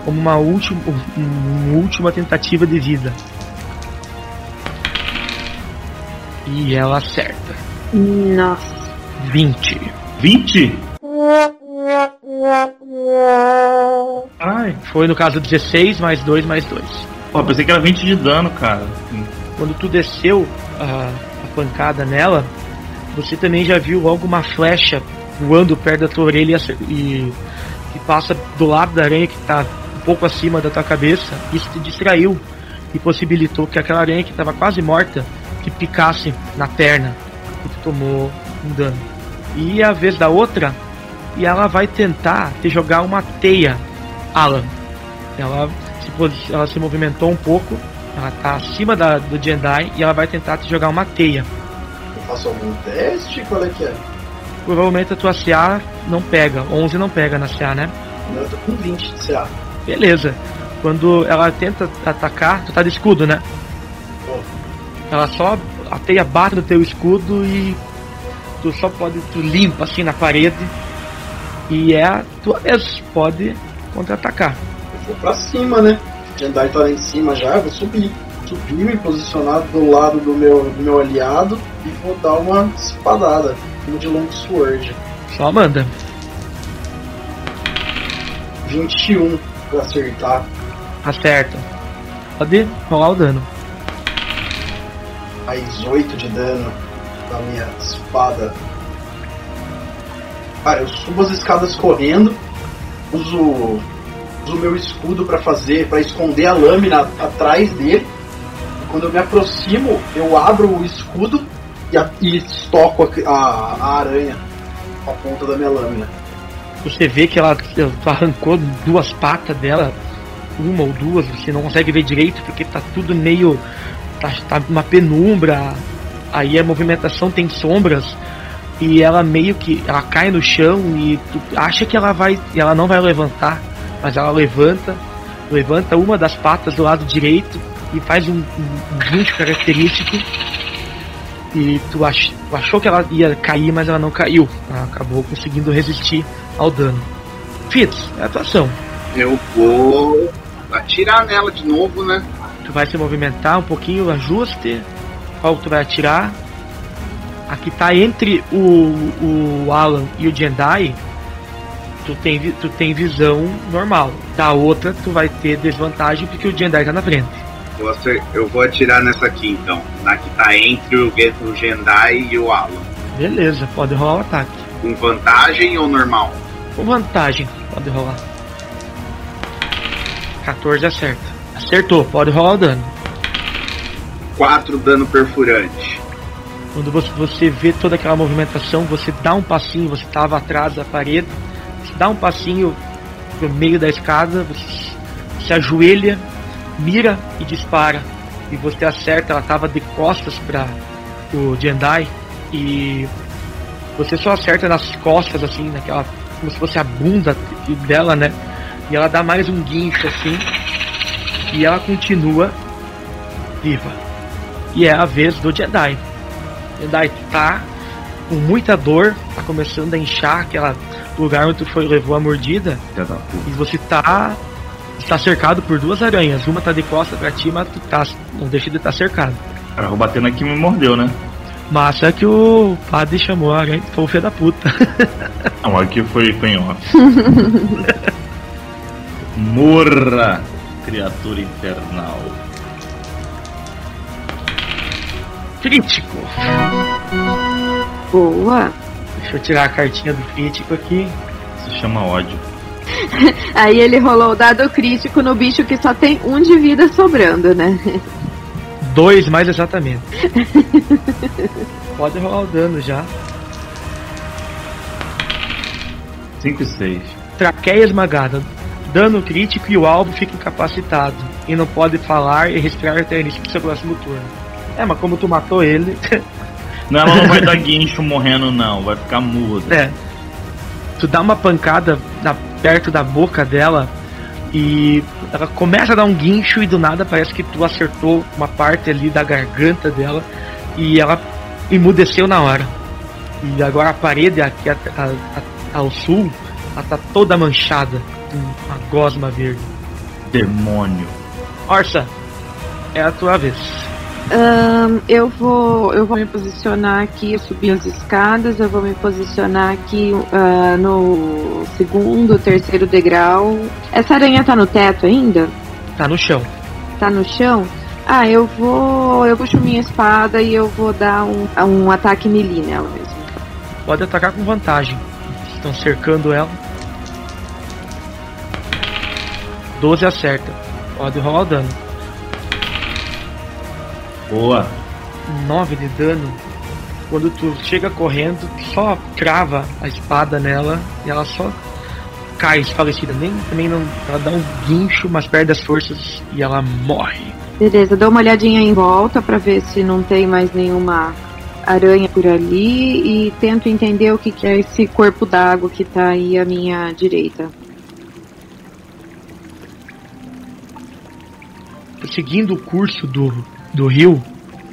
como uma última, uma última tentativa de vida. E ela acerta. Nossa. 20. 20? Ai. Foi no caso 16 mais 2 mais 2. Pô, pensei que era 20 de dano, cara. Quando tu desceu a, a pancada nela, você também já viu logo uma flecha voando perto da tua orelha e que passa do lado da aranha que está um pouco acima da tua cabeça. Isso te distraiu e possibilitou que aquela aranha que estava quase morta que picasse na perna e tu tomou um dano. E a vez da outra, e ela vai tentar te jogar uma teia, Alan. Ela se, ela se movimentou um pouco, ela tá acima da, do Jendai e ela vai tentar te jogar uma teia. Eu faço algum teste? Qual é que é? Provavelmente a tua CA não pega, 11 não pega na CA, né? Eu tô com 20 de CA. Beleza. Quando ela tenta atacar, tu tá de escudo, né? Ela só a teia bate no teu escudo e tu só pode tu limpa assim na parede e é a tua vez, pode contra-atacar. Eu vou pra cima, né? Jendai tá lá em cima já, eu vou subir. Subir, me posicionar do lado do meu, do meu aliado e vou dar uma espadada, como de long sword. Só manda. 21 pra acertar. Acerta. Pode rolar o dano. Mais 8 de dano na minha espada. Cara, eu subo as escadas correndo, uso, uso meu escudo para fazer, para esconder a lâmina atrás dele. Quando eu me aproximo, eu abro o escudo e, a, e estoco a, a, a aranha com a ponta da minha lâmina. Você vê que ela, ela arrancou duas patas dela, uma ou duas, você não consegue ver direito porque tá tudo meio. tá, tá uma penumbra, aí a movimentação tem sombras e ela meio que ela cai no chão e tu acha que ela vai ela não vai levantar mas ela levanta levanta uma das patas do lado direito e faz um, um, gancho característico e tu, ach, achou que ela ia cair mas ela não caiu. Ela acabou conseguindo resistir ao dano. Fitz, é a atuação eu vou atirar nela de novo né? Tu vai se movimentar um pouquinho ajuste qual tu vai atirar a que tá entre o, o Alan e o Jendai, tu tem, tu tem visão normal. Da outra, tu vai ter desvantagem porque o Jendai tá na frente. Você, eu vou atirar nessa aqui então, na que tá entre o, o Jendai e o Alan. Beleza, pode rolar o ataque. Com vantagem ou normal? Com vantagem, pode rolar. 14 acerta. Acertou, pode rolar o dano. 4 dano perfurante. Quando você, vê toda aquela movimentação, você dá um passinho, você estava atrás da parede, você dá um passinho no meio da escada, você se ajoelha, mira e dispara. E você acerta, ela estava de costas para o Jendai e você só acerta nas costas assim, naquela como se fosse a bunda dela, né? E ela dá mais um guincho assim e ela continua viva. E é a vez do Jedi. Jedi tá com muita dor, tá começando a inchar aquela lugar onde tu foi levou a mordida. E você tá está cercado por duas aranhas. Uma tá de costa pra ti, mas tu tá não deixa de estar tá cercado. Cara, vou bater na que me mordeu, né? Massa é que o padre chamou a aranha foi o filho da puta. Não, aqui foi penhor. Morra, criatura infernal. Crítico. Boa. Deixa eu tirar a cartinha do crítico aqui. Se chama ódio. Aí ele rolou o dado crítico no bicho que só tem um de vida sobrando, né? Dois mais exatamente. Pode rolar o dano já. 5 e 6. Traqueia esmagada. Dano crítico e o alvo fica incapacitado. E não pode falar e respirar até início do seu próximo turno. É, mas como tu matou ele. Não, ela não vai dar guincho morrendo, não. Vai ficar muda. É. Tu dá uma pancada na, perto da boca dela e ela começa a dar um guincho e do nada parece que tu acertou uma parte ali da garganta dela e ela emudeceu na hora. E agora a parede aqui a- a- a- ao sul, ela tá toda manchada com uma gosma verde. Demônio. Orsa, é a tua vez. Ahn, eu vou eu vou me posicionar aqui, eu subi as escadas, eu vou me posicionar aqui ah, no segundo, terceiro degrau. Essa aranha tá no teto ainda? Tá no chão. Tá no chão? Ah, eu vou. Eu puxo minha espada e eu vou dar um, um ataque melee nela mesmo. Pode atacar com vantagem. Estão cercando ela. 12 acerta. Pode rolar o dano. Boa. 9 de dano. Quando tu chega correndo, tu só crava a espada nela e ela só cai desfalecida. Nem também não. Ela dá um guincho, mas perde as forças e ela morre. Beleza, dou uma olhadinha em volta pra ver se não tem mais nenhuma aranha por ali e tento entender o que, que é esse corpo d'água que tá aí à minha direita. seguindo o curso do, do rio,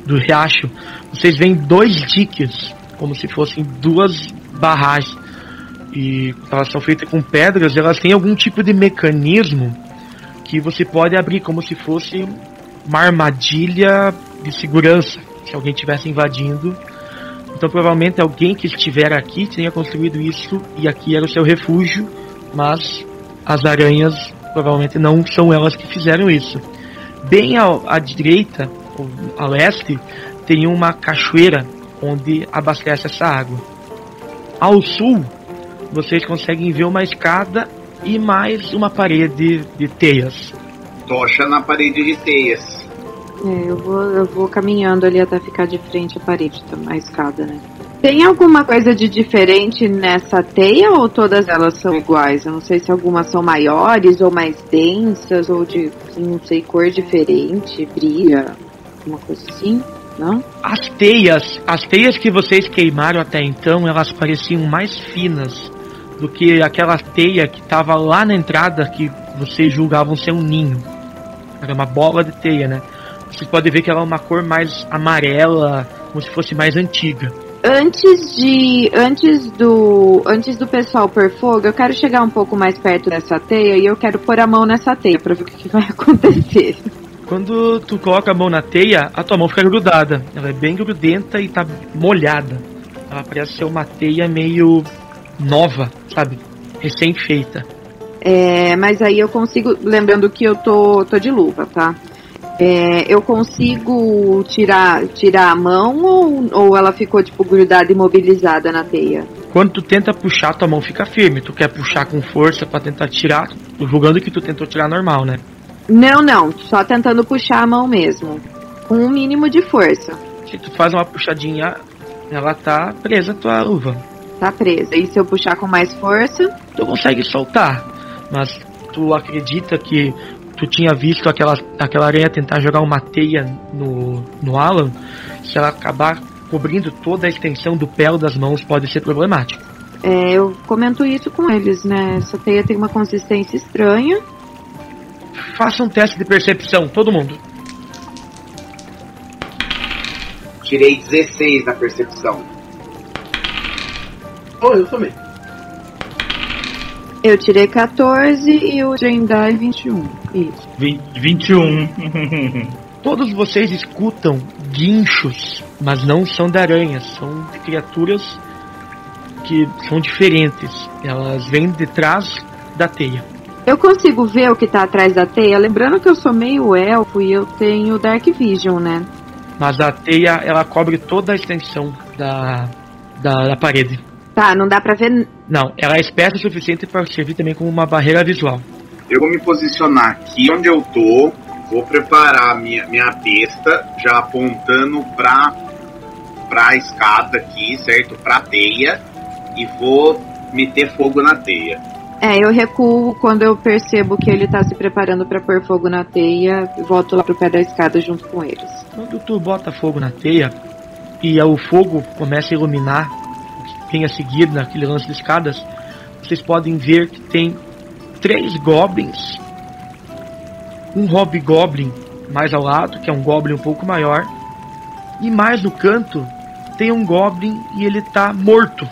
do riacho, vocês veem dois diques, como se fossem duas barragens. E elas são feitas com pedras, elas têm algum tipo de mecanismo que você pode abrir, como se fosse uma armadilha de segurança, se alguém estivesse invadindo. Então provavelmente alguém que estiver aqui tenha construído isso e aqui era o seu refúgio, mas as aranhas provavelmente não são elas que fizeram isso. Bem ao, à direita, a leste, tem uma cachoeira onde abastece essa água. Ao sul, vocês conseguem ver uma escada e mais uma parede de teias. Tocha na parede de teias. É, eu vou, eu vou caminhando ali até ficar de frente à parede, tá, à escada, né? Tem alguma coisa de diferente nessa teia ou todas elas são iguais? Eu não sei se algumas são maiores ou mais densas ou de, não sei, cor diferente, brilha, alguma coisa assim, não? As teias, as teias que vocês queimaram até então, elas pareciam mais finas do que aquela teia que estava lá na entrada que vocês julgavam ser um ninho. Era uma bola de teia, né? Vocês podem ver que ela é uma cor mais amarela, como se fosse mais antiga. Antes de. Antes do. Antes do pessoal pôr fogo, eu quero chegar um pouco mais perto dessa teia e eu quero pôr a mão nessa teia pra ver o que vai acontecer. Quando tu coloca a mão na teia, a tua mão fica grudada. Ela é bem grudenta e tá molhada. Ela parece ser uma teia meio nova, sabe? Recém-feita. É, mas aí eu consigo. Lembrando que eu tô, tô de luva, tá? É, eu consigo tirar, tirar a mão ou, ou ela ficou tipo grudada e imobilizada na teia? Quando tu tenta puxar, tua mão fica firme. Tu quer puxar com força pra tentar tirar, julgando que tu tentou tirar normal, né? Não, não, só tentando puxar a mão mesmo. Com um mínimo de força. Se tu faz uma puxadinha, ela tá presa a tua luva. Tá presa. E se eu puxar com mais força? Tu consegue soltar, mas tu acredita que tu tinha visto aquela, aquela aranha tentar jogar uma teia no, no Alan? Se ela acabar cobrindo toda a extensão do pé ou das mãos, pode ser problemático. É, eu comento isso com eles, né? Essa teia tem uma consistência estranha. Faça um teste de percepção, todo mundo. Tirei 16 na percepção. Oh, eu também. Eu tirei 14 e o Jendai 21. Isso. 21. Todos vocês escutam guinchos, mas não são de aranhas, são de criaturas que são diferentes. Elas vêm de trás da teia. Eu consigo ver o que tá atrás da teia, lembrando que eu sou meio elfo e eu tenho Dark Vision, né? Mas a teia ela cobre toda a extensão da, da, da parede. Tá, não dá pra ver. Não, ela é espessa o suficiente para servir também como uma barreira visual. Eu vou me posicionar aqui onde eu tô, vou preparar minha, minha besta, já apontando pra, pra escada aqui, certo? Pra teia, e vou meter fogo na teia. É, eu recuo quando eu percebo que ele tá se preparando pra pôr fogo na teia e volto lá pro pé da escada junto com eles. Quando tu bota fogo na teia e o fogo começa a iluminar, quem a seguir naquele lance de escadas, vocês podem ver que tem três goblins, um hobgoblin mais ao lado, que é um goblin um pouco maior, e mais no canto tem um Goblin e ele tá morto.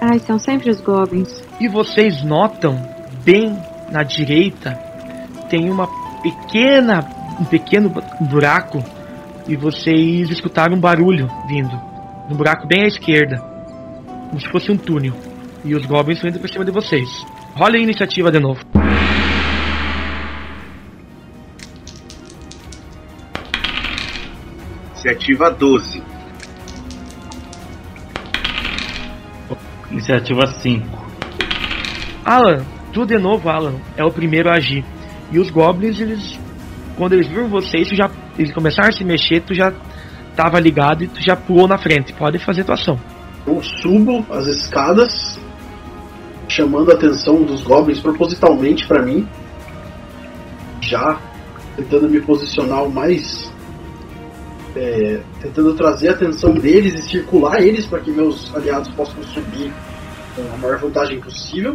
Ai, são sempre os goblins. E vocês notam, bem na direita, tem uma pequena, um pequeno buraco e vocês escutaram um barulho vindo. Um buraco bem à esquerda. Como se fosse um túnel. E os goblins estão indo pra cima de vocês. Rola a iniciativa de novo. Iniciativa 12. Iniciativa 5. Alan, tu de novo, Alan, é o primeiro a agir. E os goblins, eles. Quando eles viram vocês, já, eles começaram a se mexer, tu já tava ligado e tu já pulou na frente. Pode fazer tua ação. Eu subo as escadas, chamando a atenção dos goblins propositalmente para mim, já tentando me posicionar o mais. é, tentando trazer a atenção deles e circular eles para que meus aliados possam subir com a maior vantagem possível.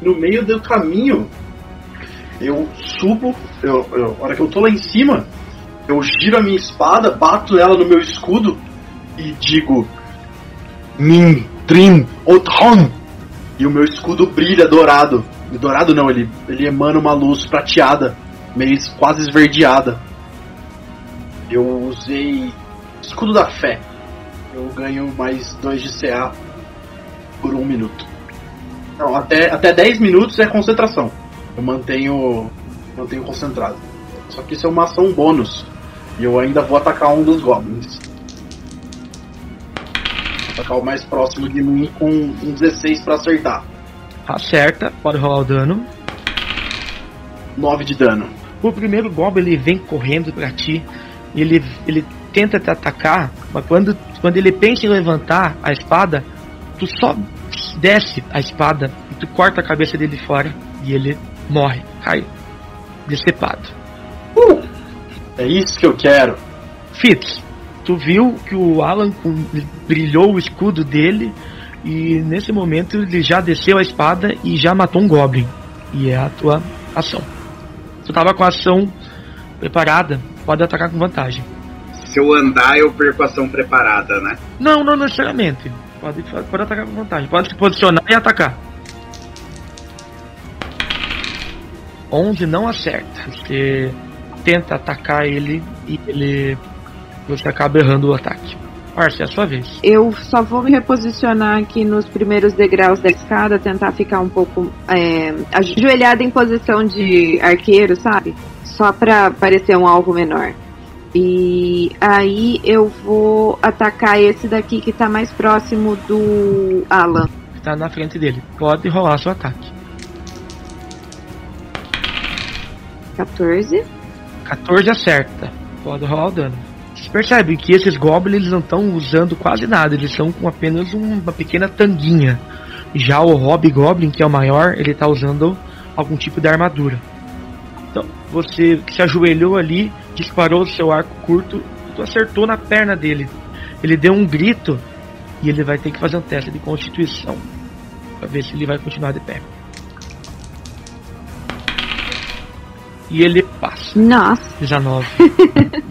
No meio do caminho, eu subo, eu, eu, a hora que eu tô lá em cima, eu giro a minha espada, bato ela no meu escudo e digo: Min, Trim, Othon! E o meu escudo brilha dourado. Dourado não, ele, ele emana uma luz prateada, meio quase esverdeada. Eu usei escudo da fé. Eu ganho mais 2 de CA por um minuto. Não, até, até 10 minutos é concentração. Eu mantenho, mantenho concentrado. Só que isso é uma ação bônus. E eu ainda vou atacar um dos goblins. Vou atacar o mais próximo de mim com um 16 pra acertar. Acerta, pode rolar o dano. 9 de dano. O primeiro Goblin ele vem correndo pra ti. E ele, ele tenta te atacar, mas quando, quando ele pensa em levantar a espada, tu só desce a espada e tu corta a cabeça dele fora e ele morre, cai decepado. Uh, é isso que eu quero. Fitz, tu viu que o Alan com- brilhou o escudo dele e nesse momento ele já desceu a espada e já matou um Goblin. E é a tua ação. Tu tava com a ação preparada, pode atacar com vantagem. Se eu andar, eu perco a ação preparada, né? Não, não necessariamente. Pode, pode atacar com vantagem. Pode se posicionar e atacar. 11 não acerta. Você tenta atacar ele e ele. Você acaba errando o ataque. Arce, é a sua vez. Eu só vou me reposicionar aqui nos primeiros degraus da escada, tentar ficar um pouco é, ajoelhada em posição de arqueiro, sabe? Só pra parecer um alvo menor. E aí eu vou atacar esse daqui que tá mais próximo do Alan. Que tá na frente dele. Pode rolar seu ataque. 14. 14 acerta. Pode rolar o dano. Você percebe que esses goblins não estão usando quase nada, eles estão com apenas uma pequena tanguinha. Já o Hobgoblin, que é o maior, ele está usando algum tipo de armadura. Então, você se ajoelhou ali, disparou o seu arco curto e tu acertou na perna dele. Ele deu um grito e ele vai ter que fazer um teste de constituição para ver se ele vai continuar de pé. E ele passa. Nossa. 19.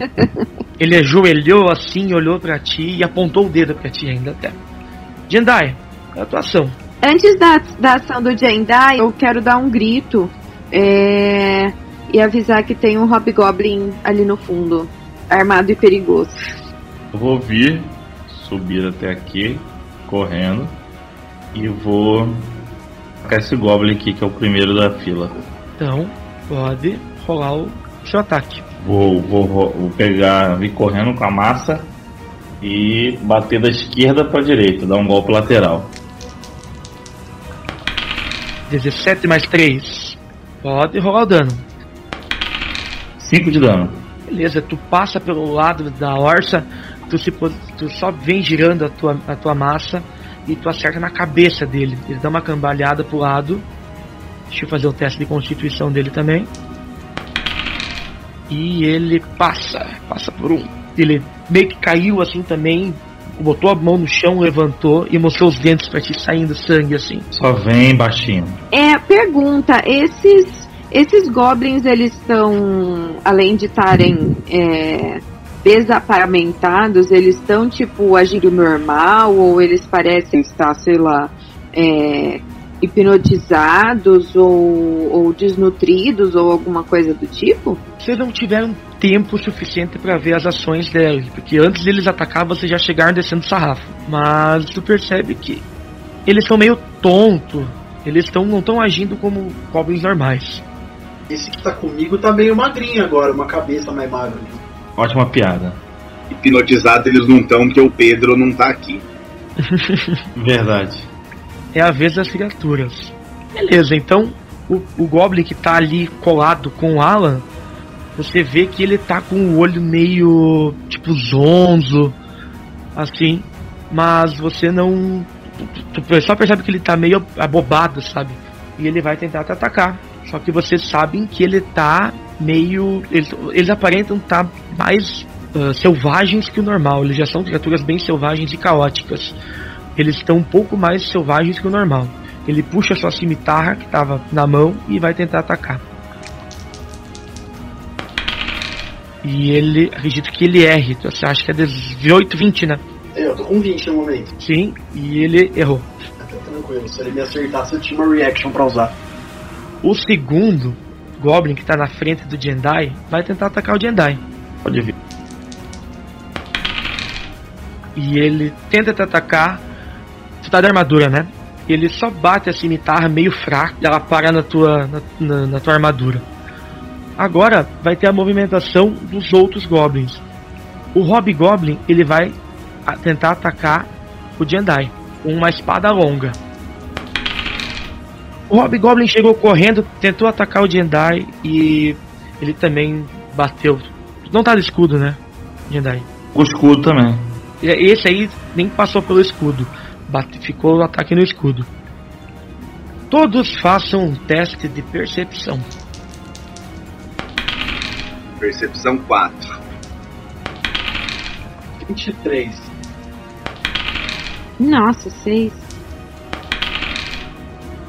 ele ajoelhou assim, olhou pra ti e apontou o dedo pra ti ainda até. Jendai, é a tua ação. Antes da, da ação do Jendai, eu quero dar um grito é, e avisar que tem um Hobgoblin ali no fundo, armado e perigoso. Eu vou vir, subir até aqui, correndo, e vou atacar esse Goblin aqui, que é o primeiro da fila. Então, pode rolar o seu ataque. Vou, vou, vou pegar, vir correndo com a massa e bater da esquerda pra direita, dar um golpe lateral. 17 mais 3. Pode rolar o dano. 5 de dano. Beleza, tu passa pelo lado da orça, tu, se, tu só vem girando a tua, a tua massa e tu acerta na cabeça dele. Ele dá uma cambalhada pro lado. Deixa eu fazer o teste de constituição dele também. E ele passa, passa por um. Ele meio que caiu assim também, botou a mão no chão, levantou e mostrou os dentes pra ti saindo sangue assim. Só vem baixinho. É, pergunta, esses esses goblins eles estão além de estarem é, desaparamentados, eles estão, tipo, agindo normal ou eles parecem estar, sei lá, é, hipnotizados ou, ou desnutridos ou alguma coisa do tipo? Vocês não tiveram tempo suficiente para ver as ações dela, porque antes deles atacar, vocês já chegaram descendo sarrafo. Mas tu percebe que eles são meio tontos, eles tão, não estão agindo como goblins normais. Esse que tá comigo tá meio magrinho agora, uma cabeça mais magra. Ótima piada. Hipnotizado eles não estão porque o Pedro não tá aqui. Verdade. É a vez das criaturas. Beleza, então o, o Goblin que tá ali colado com o Alan, você vê que ele tá com o olho meio tipo zonzo, assim, mas você não. Tu, tu só percebe que ele tá meio abobado, sabe? E ele vai tentar te atacar. Só que vocês sabem que ele tá meio. Eles, eles aparentam estar tá mais uh, selvagens que o normal. Eles já são criaturas bem selvagens e caóticas. Eles estão um pouco mais selvagens que o normal. Ele puxa sua cimitarra que estava na mão e vai tentar atacar. E ele. Acredito que ele erre. Você acha que é 18, 20, né? É, eu tô com 20 no momento. Sim, e ele errou. Tá tranquilo, se ele me acertasse eu tinha uma reaction pra usar. O segundo Goblin que tá na frente do Jendai vai tentar atacar o Jendai. Pode vir. E ele tenta te atacar. Tu tá de armadura, né? Ele só bate a cimitarra meio fraco e ela para na tua, na, na, na tua armadura. Agora vai ter a movimentação dos outros Goblins. O Hobgoblin ele vai tentar atacar o Jendai com uma espada longa. O Hobgoblin chegou correndo, tentou atacar o Jendai e ele também bateu. Não tá de escudo, né? Jendai. O escudo também. Esse aí nem passou pelo escudo. Bate, ficou o ataque no escudo. Todos façam um teste de percepção. Percepção 4. 23. Nossa, 6.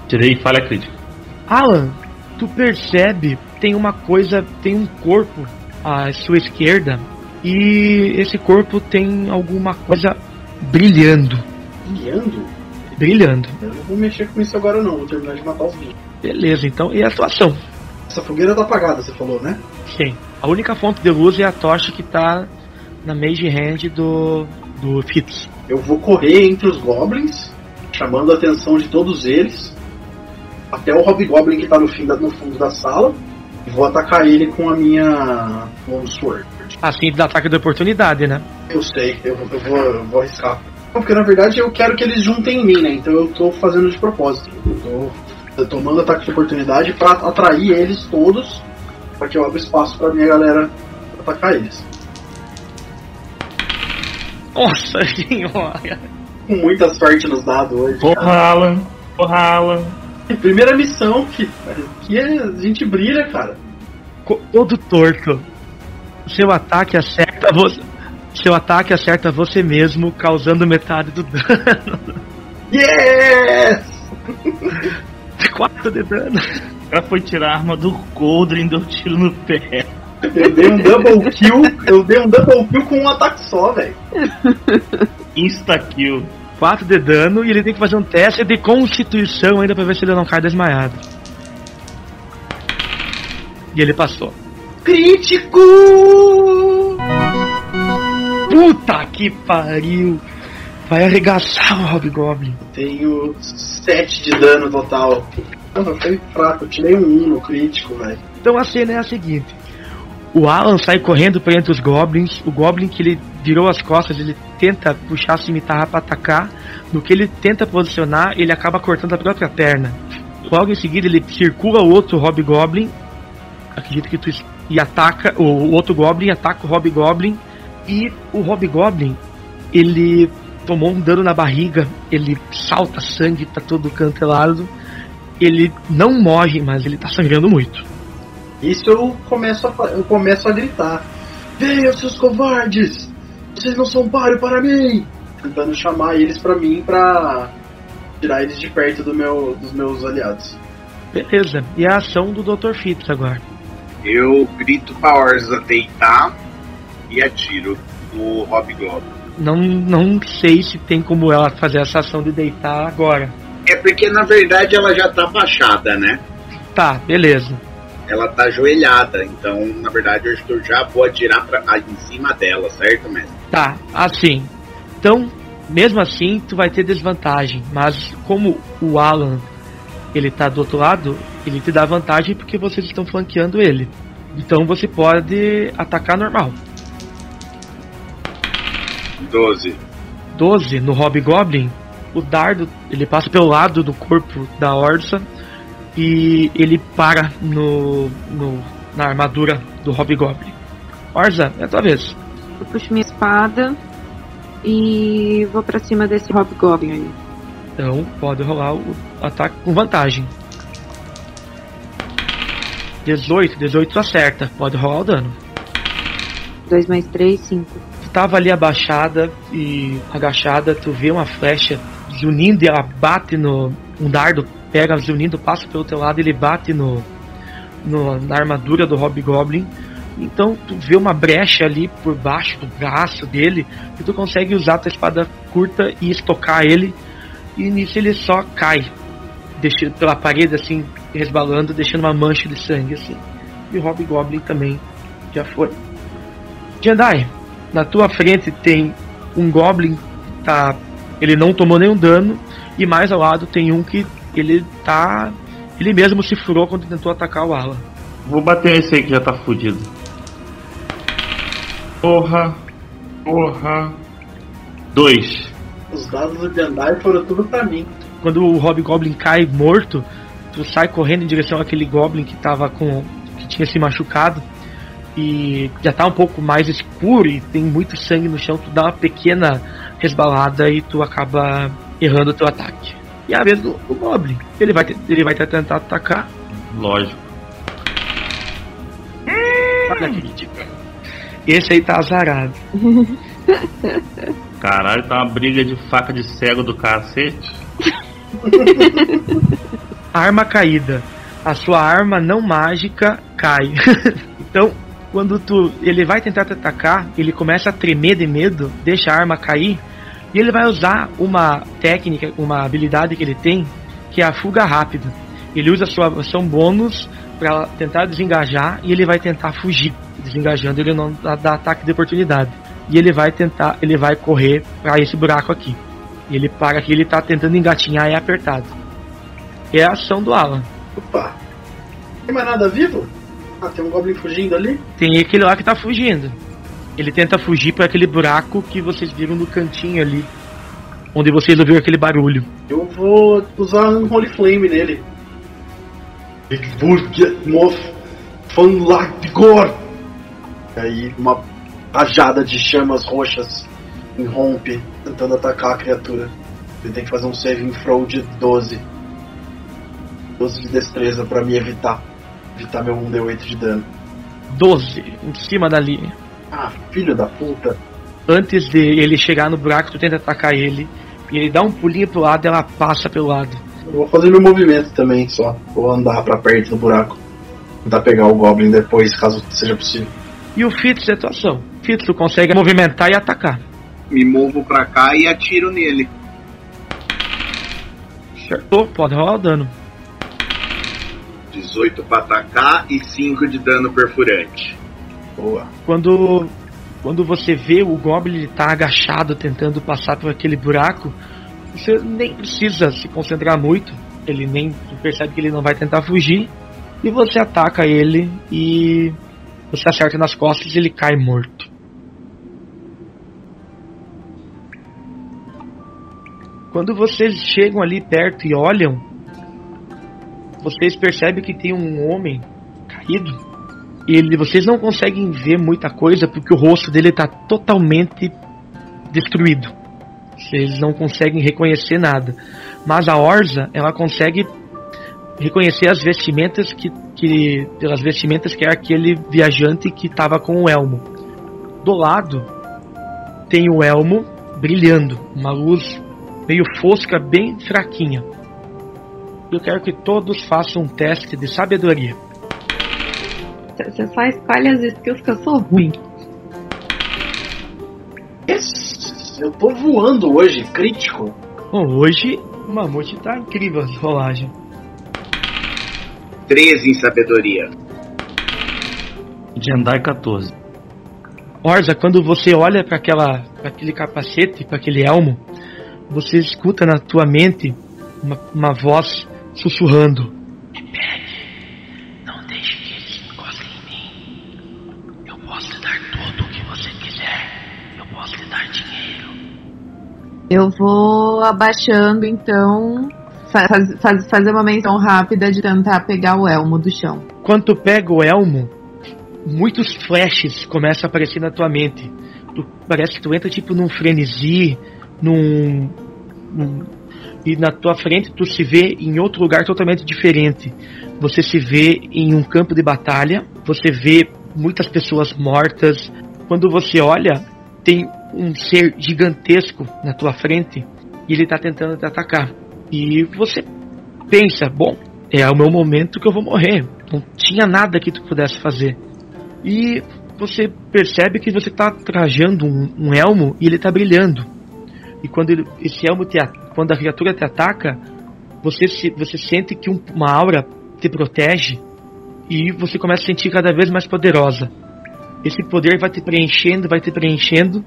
Tirei falha crítica. Alan, tu percebe tem uma coisa, tem um corpo à sua esquerda e esse corpo tem alguma coisa brilhando. Brilhando? Brilhando. Eu não vou mexer com isso agora não, vou terminar de matar os bichos. Beleza, então e a atuação? Essa fogueira tá apagada, você falou, né? Sim. A única fonte de luz é a tocha que tá na mage hand do do Fitz. Eu vou correr entre os goblins, chamando a atenção de todos eles até o Hobgoblin que tá no, fim da, no fundo da sala e vou atacar ele com a minha Longsword. Assim, dá ataque de oportunidade, né? Eu sei, eu, eu, vou, eu vou arriscar. Porque na verdade eu quero que eles juntem em mim, né? Então eu tô fazendo de propósito. Eu tô tomando ataque de oportunidade para atrair eles todos, para que eu abra espaço pra minha galera atacar eles. Nossa senhora! Com muita sorte nos dados hoje. Porra, cara. Alan! Porra, Alan! Primeira missão que, que a gente brilha, cara. Todo torto. Seu ataque acerta você. Seu ataque acerta você mesmo, causando metade do dano. Yes! 4 de dano. O cara foi tirar a arma do Goldrin e deu tiro no pé. Eu dei um double kill, eu dei um double kill com um ataque só, velho. Insta kill. 4 de dano e ele tem que fazer um teste de constituição ainda pra ver se ele não cai desmaiado. E ele passou. Crítico! Puta que pariu! Vai arregaçar o Hobgoblin. Tenho 7 de dano total. Nossa, foi fraco, eu tirei um 1 no crítico, velho. Então a cena é a seguinte: o Alan sai correndo por entre os goblins. O goblin que ele virou as costas, ele tenta puxar a cimitarra para atacar. No que ele tenta posicionar, ele acaba cortando a própria perna. Logo em seguida, ele circula o outro Hobgoblin. Acredito que tu e ataca o, o outro Goblin, ataca o Hobgoblin e o Hobgoblin ele tomou um dano na barriga, ele salta sangue, tá todo cantelado. Ele não morre, mas ele tá sangrando muito. Isso eu começo a, eu começo a gritar. Venham, seus covardes! Vocês não são páreo para mim! Tentando chamar eles para mim pra tirar eles de perto do meu, dos meus aliados. Beleza, e a ação do Dr. Fitz agora? Eu grito pra Orza deitar e atiro no Hobgoblin. Não, não sei se tem como ela fazer essa ação de deitar agora. É porque na verdade ela já tá baixada, né? Tá, beleza. Ela tá ajoelhada, então na verdade eu eu já vou atirar pra, em cima dela, certo, mestre? Tá, assim. Então, mesmo assim, tu vai ter desvantagem. Mas como o Alan ele tá do outro lado, ele te dá vantagem porque vocês estão flanqueando ele. Então você pode atacar normal. 12. 12 no Hobgoblin, o dardo ele passa pelo lado do corpo da Orsa e ele para no, no na armadura do Hobgoblin. Orsa, é a tua vez. Eu puxo minha espada e vou pra cima desse Hobgoblin aí. Então pode rolar o ataque com vantagem. 18, 18 tu acerta, pode rolar o dano. 2 mais 3, 5. Tu tava ali abaixada e agachada, tu vê uma flecha zunindo e ela bate no. Um dardo pega zunindo, passa pelo teu lado ele bate no, no na armadura do Hobgoblin. Então tu vê uma brecha ali por baixo do braço dele e tu consegue usar tua espada curta e estocar ele. E nisso ele só cai, deixando pela parede assim, resbalando, deixando uma mancha de sangue assim. E o Hobgoblin também já foi. Jedi, na tua frente tem um Goblin, tá? Ele não tomou nenhum dano e mais ao lado tem um que ele tá, ele mesmo se furou quando tentou atacar o Alan. Vou bater esse aí que já tá fudido. Porra. Porra. Dois. Os dados do Jandai foram tudo pra mim. Quando o Hobgoblin cai morto, tu sai correndo em direção àquele Goblin que tava com. que tinha se machucado. E já tá um pouco mais escuro e tem muito sangue no chão, tu dá uma pequena resbalada e tu acaba errando o teu ataque. E a vez do, do Goblin. Ele vai, ele vai te tentar atacar. Lógico. Olha que ridículo. Esse aí tá azarado. Caralho, tá uma briga de faca de cego do cacete. Arma caída. A sua arma não mágica cai. então, quando tu ele vai tentar te atacar, ele começa a tremer de medo, deixa a arma cair e ele vai usar uma técnica, uma habilidade que ele tem, que é a fuga rápida. Ele usa sua ação bônus para tentar desengajar e ele vai tentar fugir. Desengajando, ele não dá, dá ataque de oportunidade. E ele vai tentar, ele vai correr para esse buraco aqui. E ele para aqui, ele tá tentando engatinhar e é apertado. É a ação do Alan. Opa! Tem mais nada vivo? Ah, tem um Goblin fugindo ali? Tem aquele lá que tá fugindo. Ele tenta fugir para aquele buraco que vocês viram no cantinho ali. Onde vocês ouviram aquele barulho. Eu vou usar um Holy Flame nele. Moth Fanlagor! Aí uma rajada de chamas roxas irrompe, tentando atacar a criatura. Ele tem que fazer um saving throw de 12. 12 de destreza pra me evitar. Evitar meu 1d8 de dano. 12, em cima da linha. Ah, filho da puta. Antes de ele chegar no buraco, tu tenta atacar ele. E ele dá um pulinho pro lado e ela passa pelo lado. Eu vou fazer meu movimento também, só. Vou andar pra perto do buraco. Tentar pegar o Goblin depois, caso seja possível. E o Fitz é tua ação. Fitz, tu consegue movimentar e atacar. Me movo pra cá e atiro nele. Acertou, pode rolar o dano. 18 pra atacar e 5 de dano perfurante. Boa. Quando quando você vê o Goblin tá agachado tentando passar por aquele buraco, você nem precisa se concentrar muito. Ele nem percebe que ele não vai tentar fugir. E você ataca ele e você acerta nas costas e ele cai morto. Quando vocês chegam ali perto e olham, vocês percebem que tem um homem caído ele, vocês não conseguem ver muita coisa porque o rosto dele está totalmente destruído. Vocês não conseguem reconhecer nada. Mas a Orza, ela consegue reconhecer as vestimentas que, que pelas vestimentas que é aquele viajante que estava com o elmo. Do lado tem o elmo brilhando, uma luz meio fosca, bem fraquinha. Eu quero que todos façam um teste de sabedoria. Você só escolhe as skills que eu sou ruim. Eu tô voando hoje, crítico. Bom, hoje o Mamute tá incrível as rolagens. 13 em sabedoria. Jendai 14. Orza, quando você olha para aquela, pra aquele capacete, para aquele elmo, você escuta na tua mente uma, uma voz sussurrando. Não deixe que eles encostem em mim. Eu posso te dar tudo o que você quiser. Eu posso te dar dinheiro. Eu vou abaixando, então. fa- faz- faz- fazer uma menção rápida de tentar pegar o elmo do chão. Quando pega o elmo, muitos flashes começam a aparecer na tua mente. Tu- parece que tu entra tipo num frenesi, num, num- e na tua frente tu se vê em outro lugar totalmente diferente. Você se vê em um campo de batalha, você vê muitas pessoas mortas. Quando você olha, tem um ser gigantesco na tua frente e ele tá tentando te atacar. E você pensa, bom, é o meu momento que eu vou morrer. Não tinha nada que tu pudesse fazer. E você percebe que você está trajando um, um elmo e ele está brilhando. E quando ele- esse elmo te, quando a criatura te ataca, você se, você sente que um- uma aura te protege e você começa a sentir cada vez mais poderosa. Esse poder vai te preenchendo, vai te preenchendo.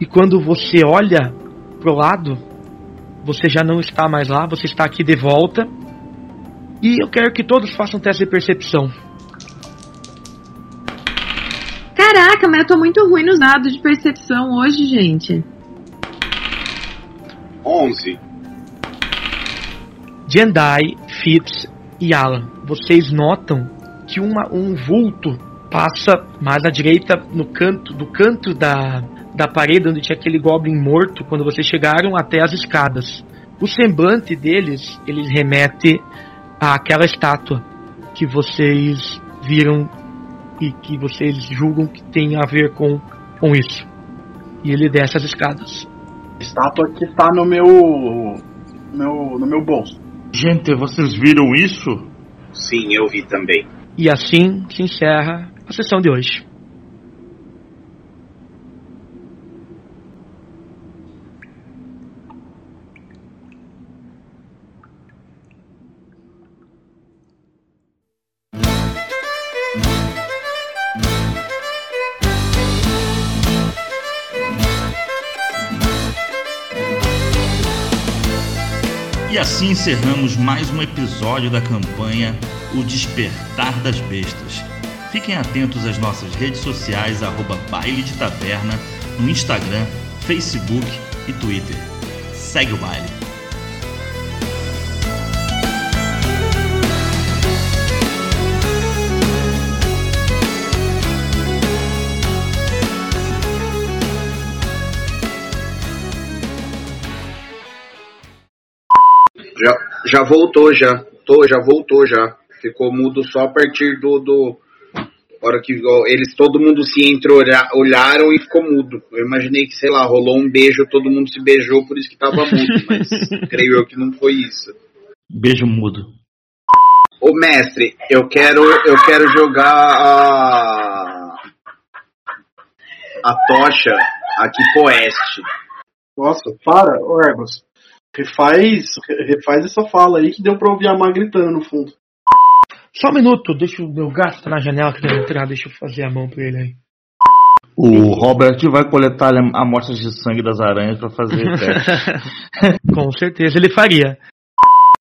E quando você olha pro lado, você já não está mais lá, você está aqui de volta. E eu quero que todos façam um teste de percepção. Caraca, mas eu tô muito ruim nos dados de percepção hoje, gente. 11. Jendai, Fitz e Alan, vocês notam que uma- um vulto passa mais à direita no canto do canto da, da parede onde tinha aquele goblin morto quando vocês chegaram até as escadas. O semblante deles, eles remete àquela estátua que vocês viram e que vocês julgam que tem a ver com, com isso. E ele desce as escadas. Estátua que tá no meu. meu no meu bolso. Gente, vocês viram isso? Sim, eu vi também. E assim se encerra a sessão de hoje. E assim encerramos mais um episódio da campanha O Despertar das Bestas. Fiquem atentos às nossas redes sociais, arroba Baile de Taverna, no Instagram, Facebook e Twitter. Segue o baile. Já, já voltou, já. Tô, já voltou, já. Ficou mudo só a partir do. do hora que eles, todo mundo se entre olharam e ficou mudo. Eu imaginei que, sei lá, rolou um beijo, todo mundo se beijou, por isso que tava mudo, mas creio eu que não foi isso. Beijo mudo. Ô mestre, eu quero, eu quero jogar a. a tocha aqui pro oeste. Nossa, para, Orgos. Refaz, refaz essa fala aí que deu pra ouvir a Má gritando no fundo. Só um minuto, deixa o meu gato tá na janela querendo entrar, deixa eu fazer a mão pra ele aí. O Robert vai coletar amostras de sangue das aranhas pra fazer teste. Com certeza ele faria.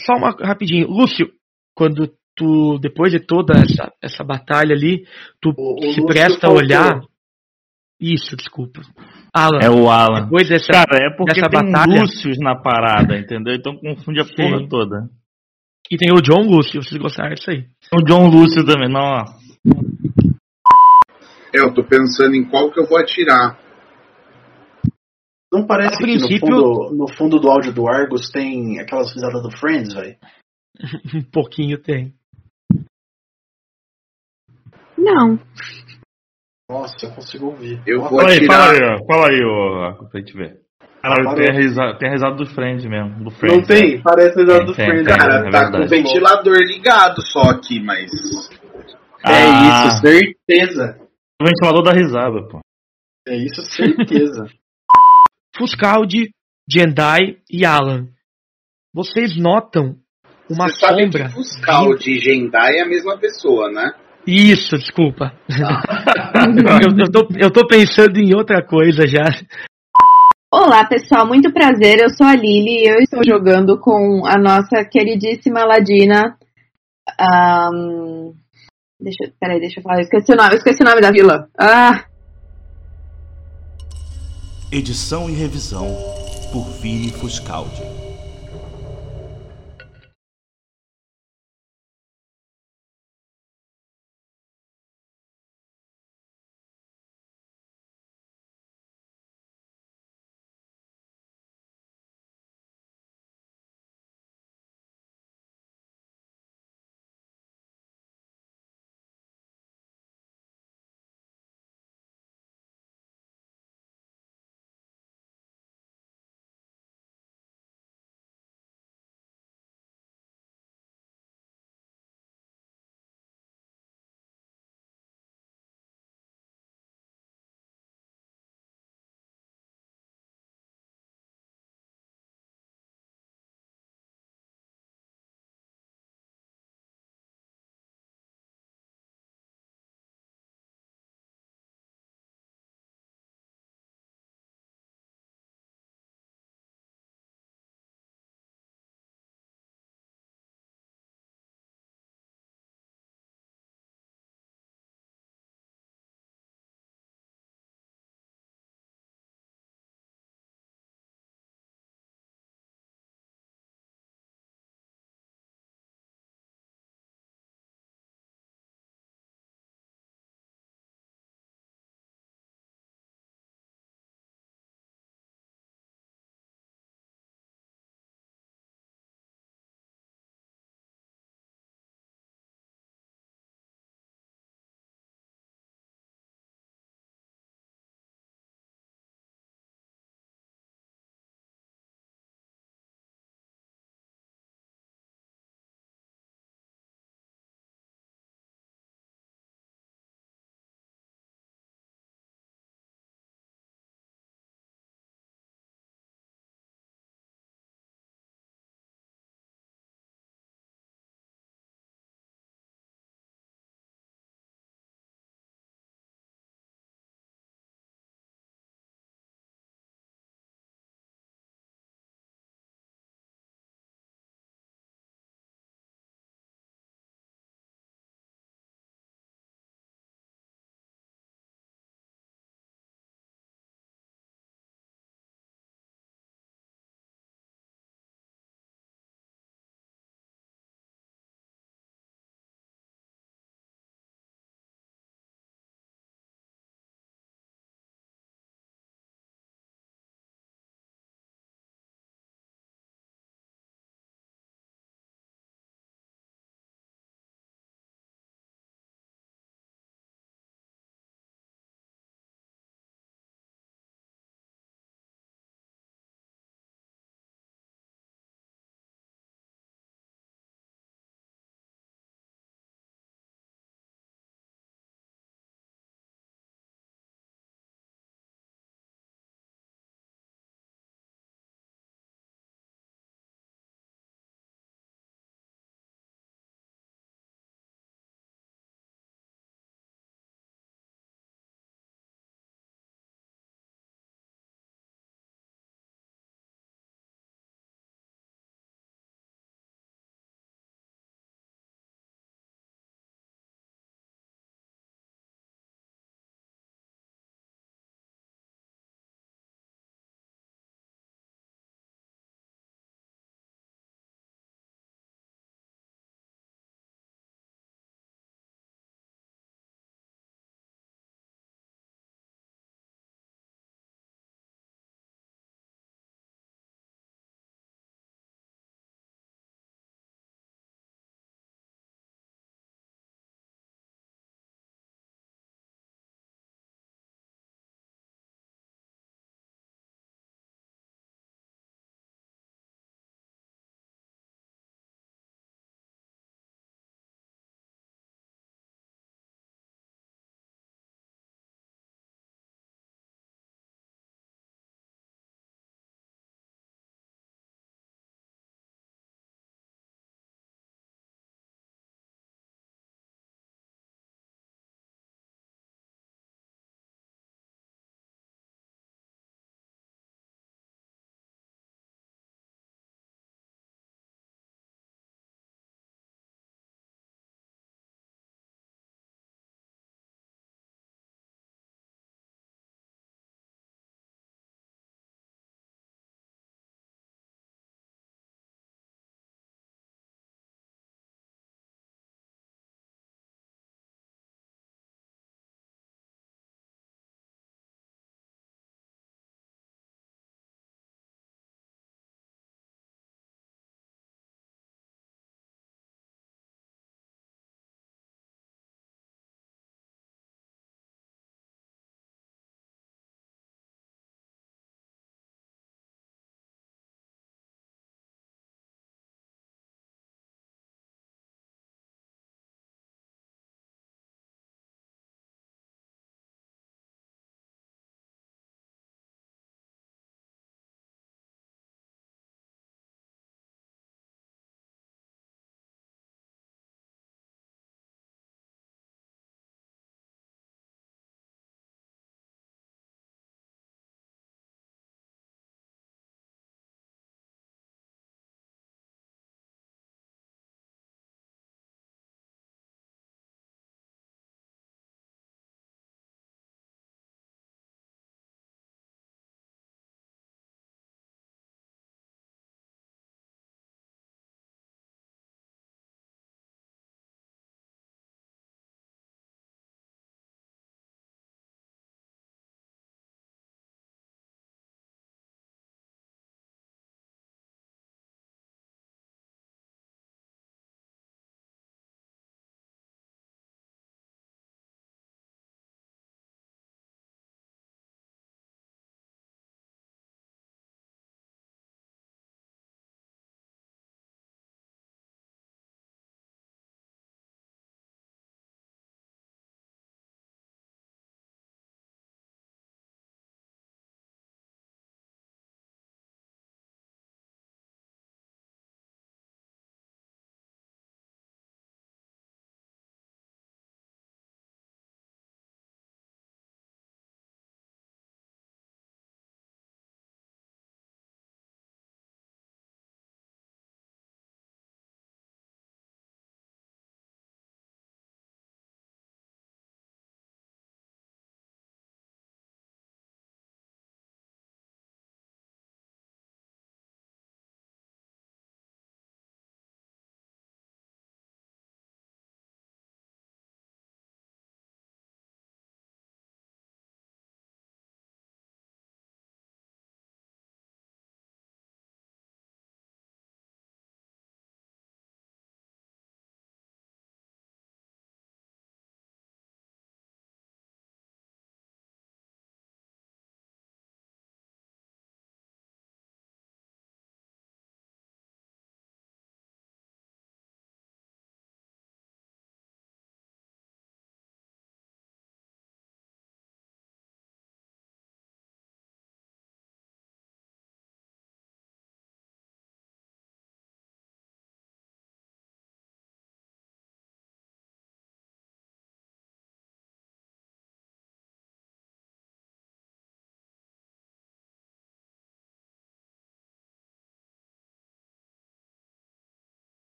Só uma rapidinho, Lúcio, quando tu, depois de toda essa, essa batalha ali, tu O- o se Lúcio presta a faltou. olhar. Isso, desculpa. Alan, É o Alan. depois dessa, Cara, é porque dessa tem batalha. Lúcius na parada, entendeu? Então confunde a Sim. porra toda. E tem o John Lúcio, vocês gostaram disso aí. O John Lúcio também, nossa. Eu tô pensando em qual que eu vou atirar. Não parece A que princípio- no fundo, no fundo do áudio do Argus tem aquelas risadas do Friends, velho? Um pouquinho tem. Não. Nossa, eu consigo ouvir. Eu vou Fala aí, atirar. fala aí, ó. Fala aí, ó, pra gente ver. Parou. tem a, risada, tem a risada do Friends mesmo. Do Friends, Não tem? né? Parece a risada Tem, do tem, Friends. tem. Cara, é tá com o ventilador ligado só aqui, mas. É Ah. isso, certeza. O ventilador da risada, pô. É isso, certeza. Fuscaldi, Jendai e Alan. Vocês notam uma Você sabe sombra. que Fuscaldi e Gendai é a mesma pessoa, né? Isso, desculpa. eu, eu, tô, eu tô pensando em outra coisa já. Olá, pessoal, muito prazer. Eu sou a Lili e eu estou jogando com a nossa queridíssima Ladina. Ahn, deixa, peraí, deixa eu falar. Eu esqueci o nome, eu esqueci o nome da vila. Ah, Edição e revisão por Vini Fuscaldi.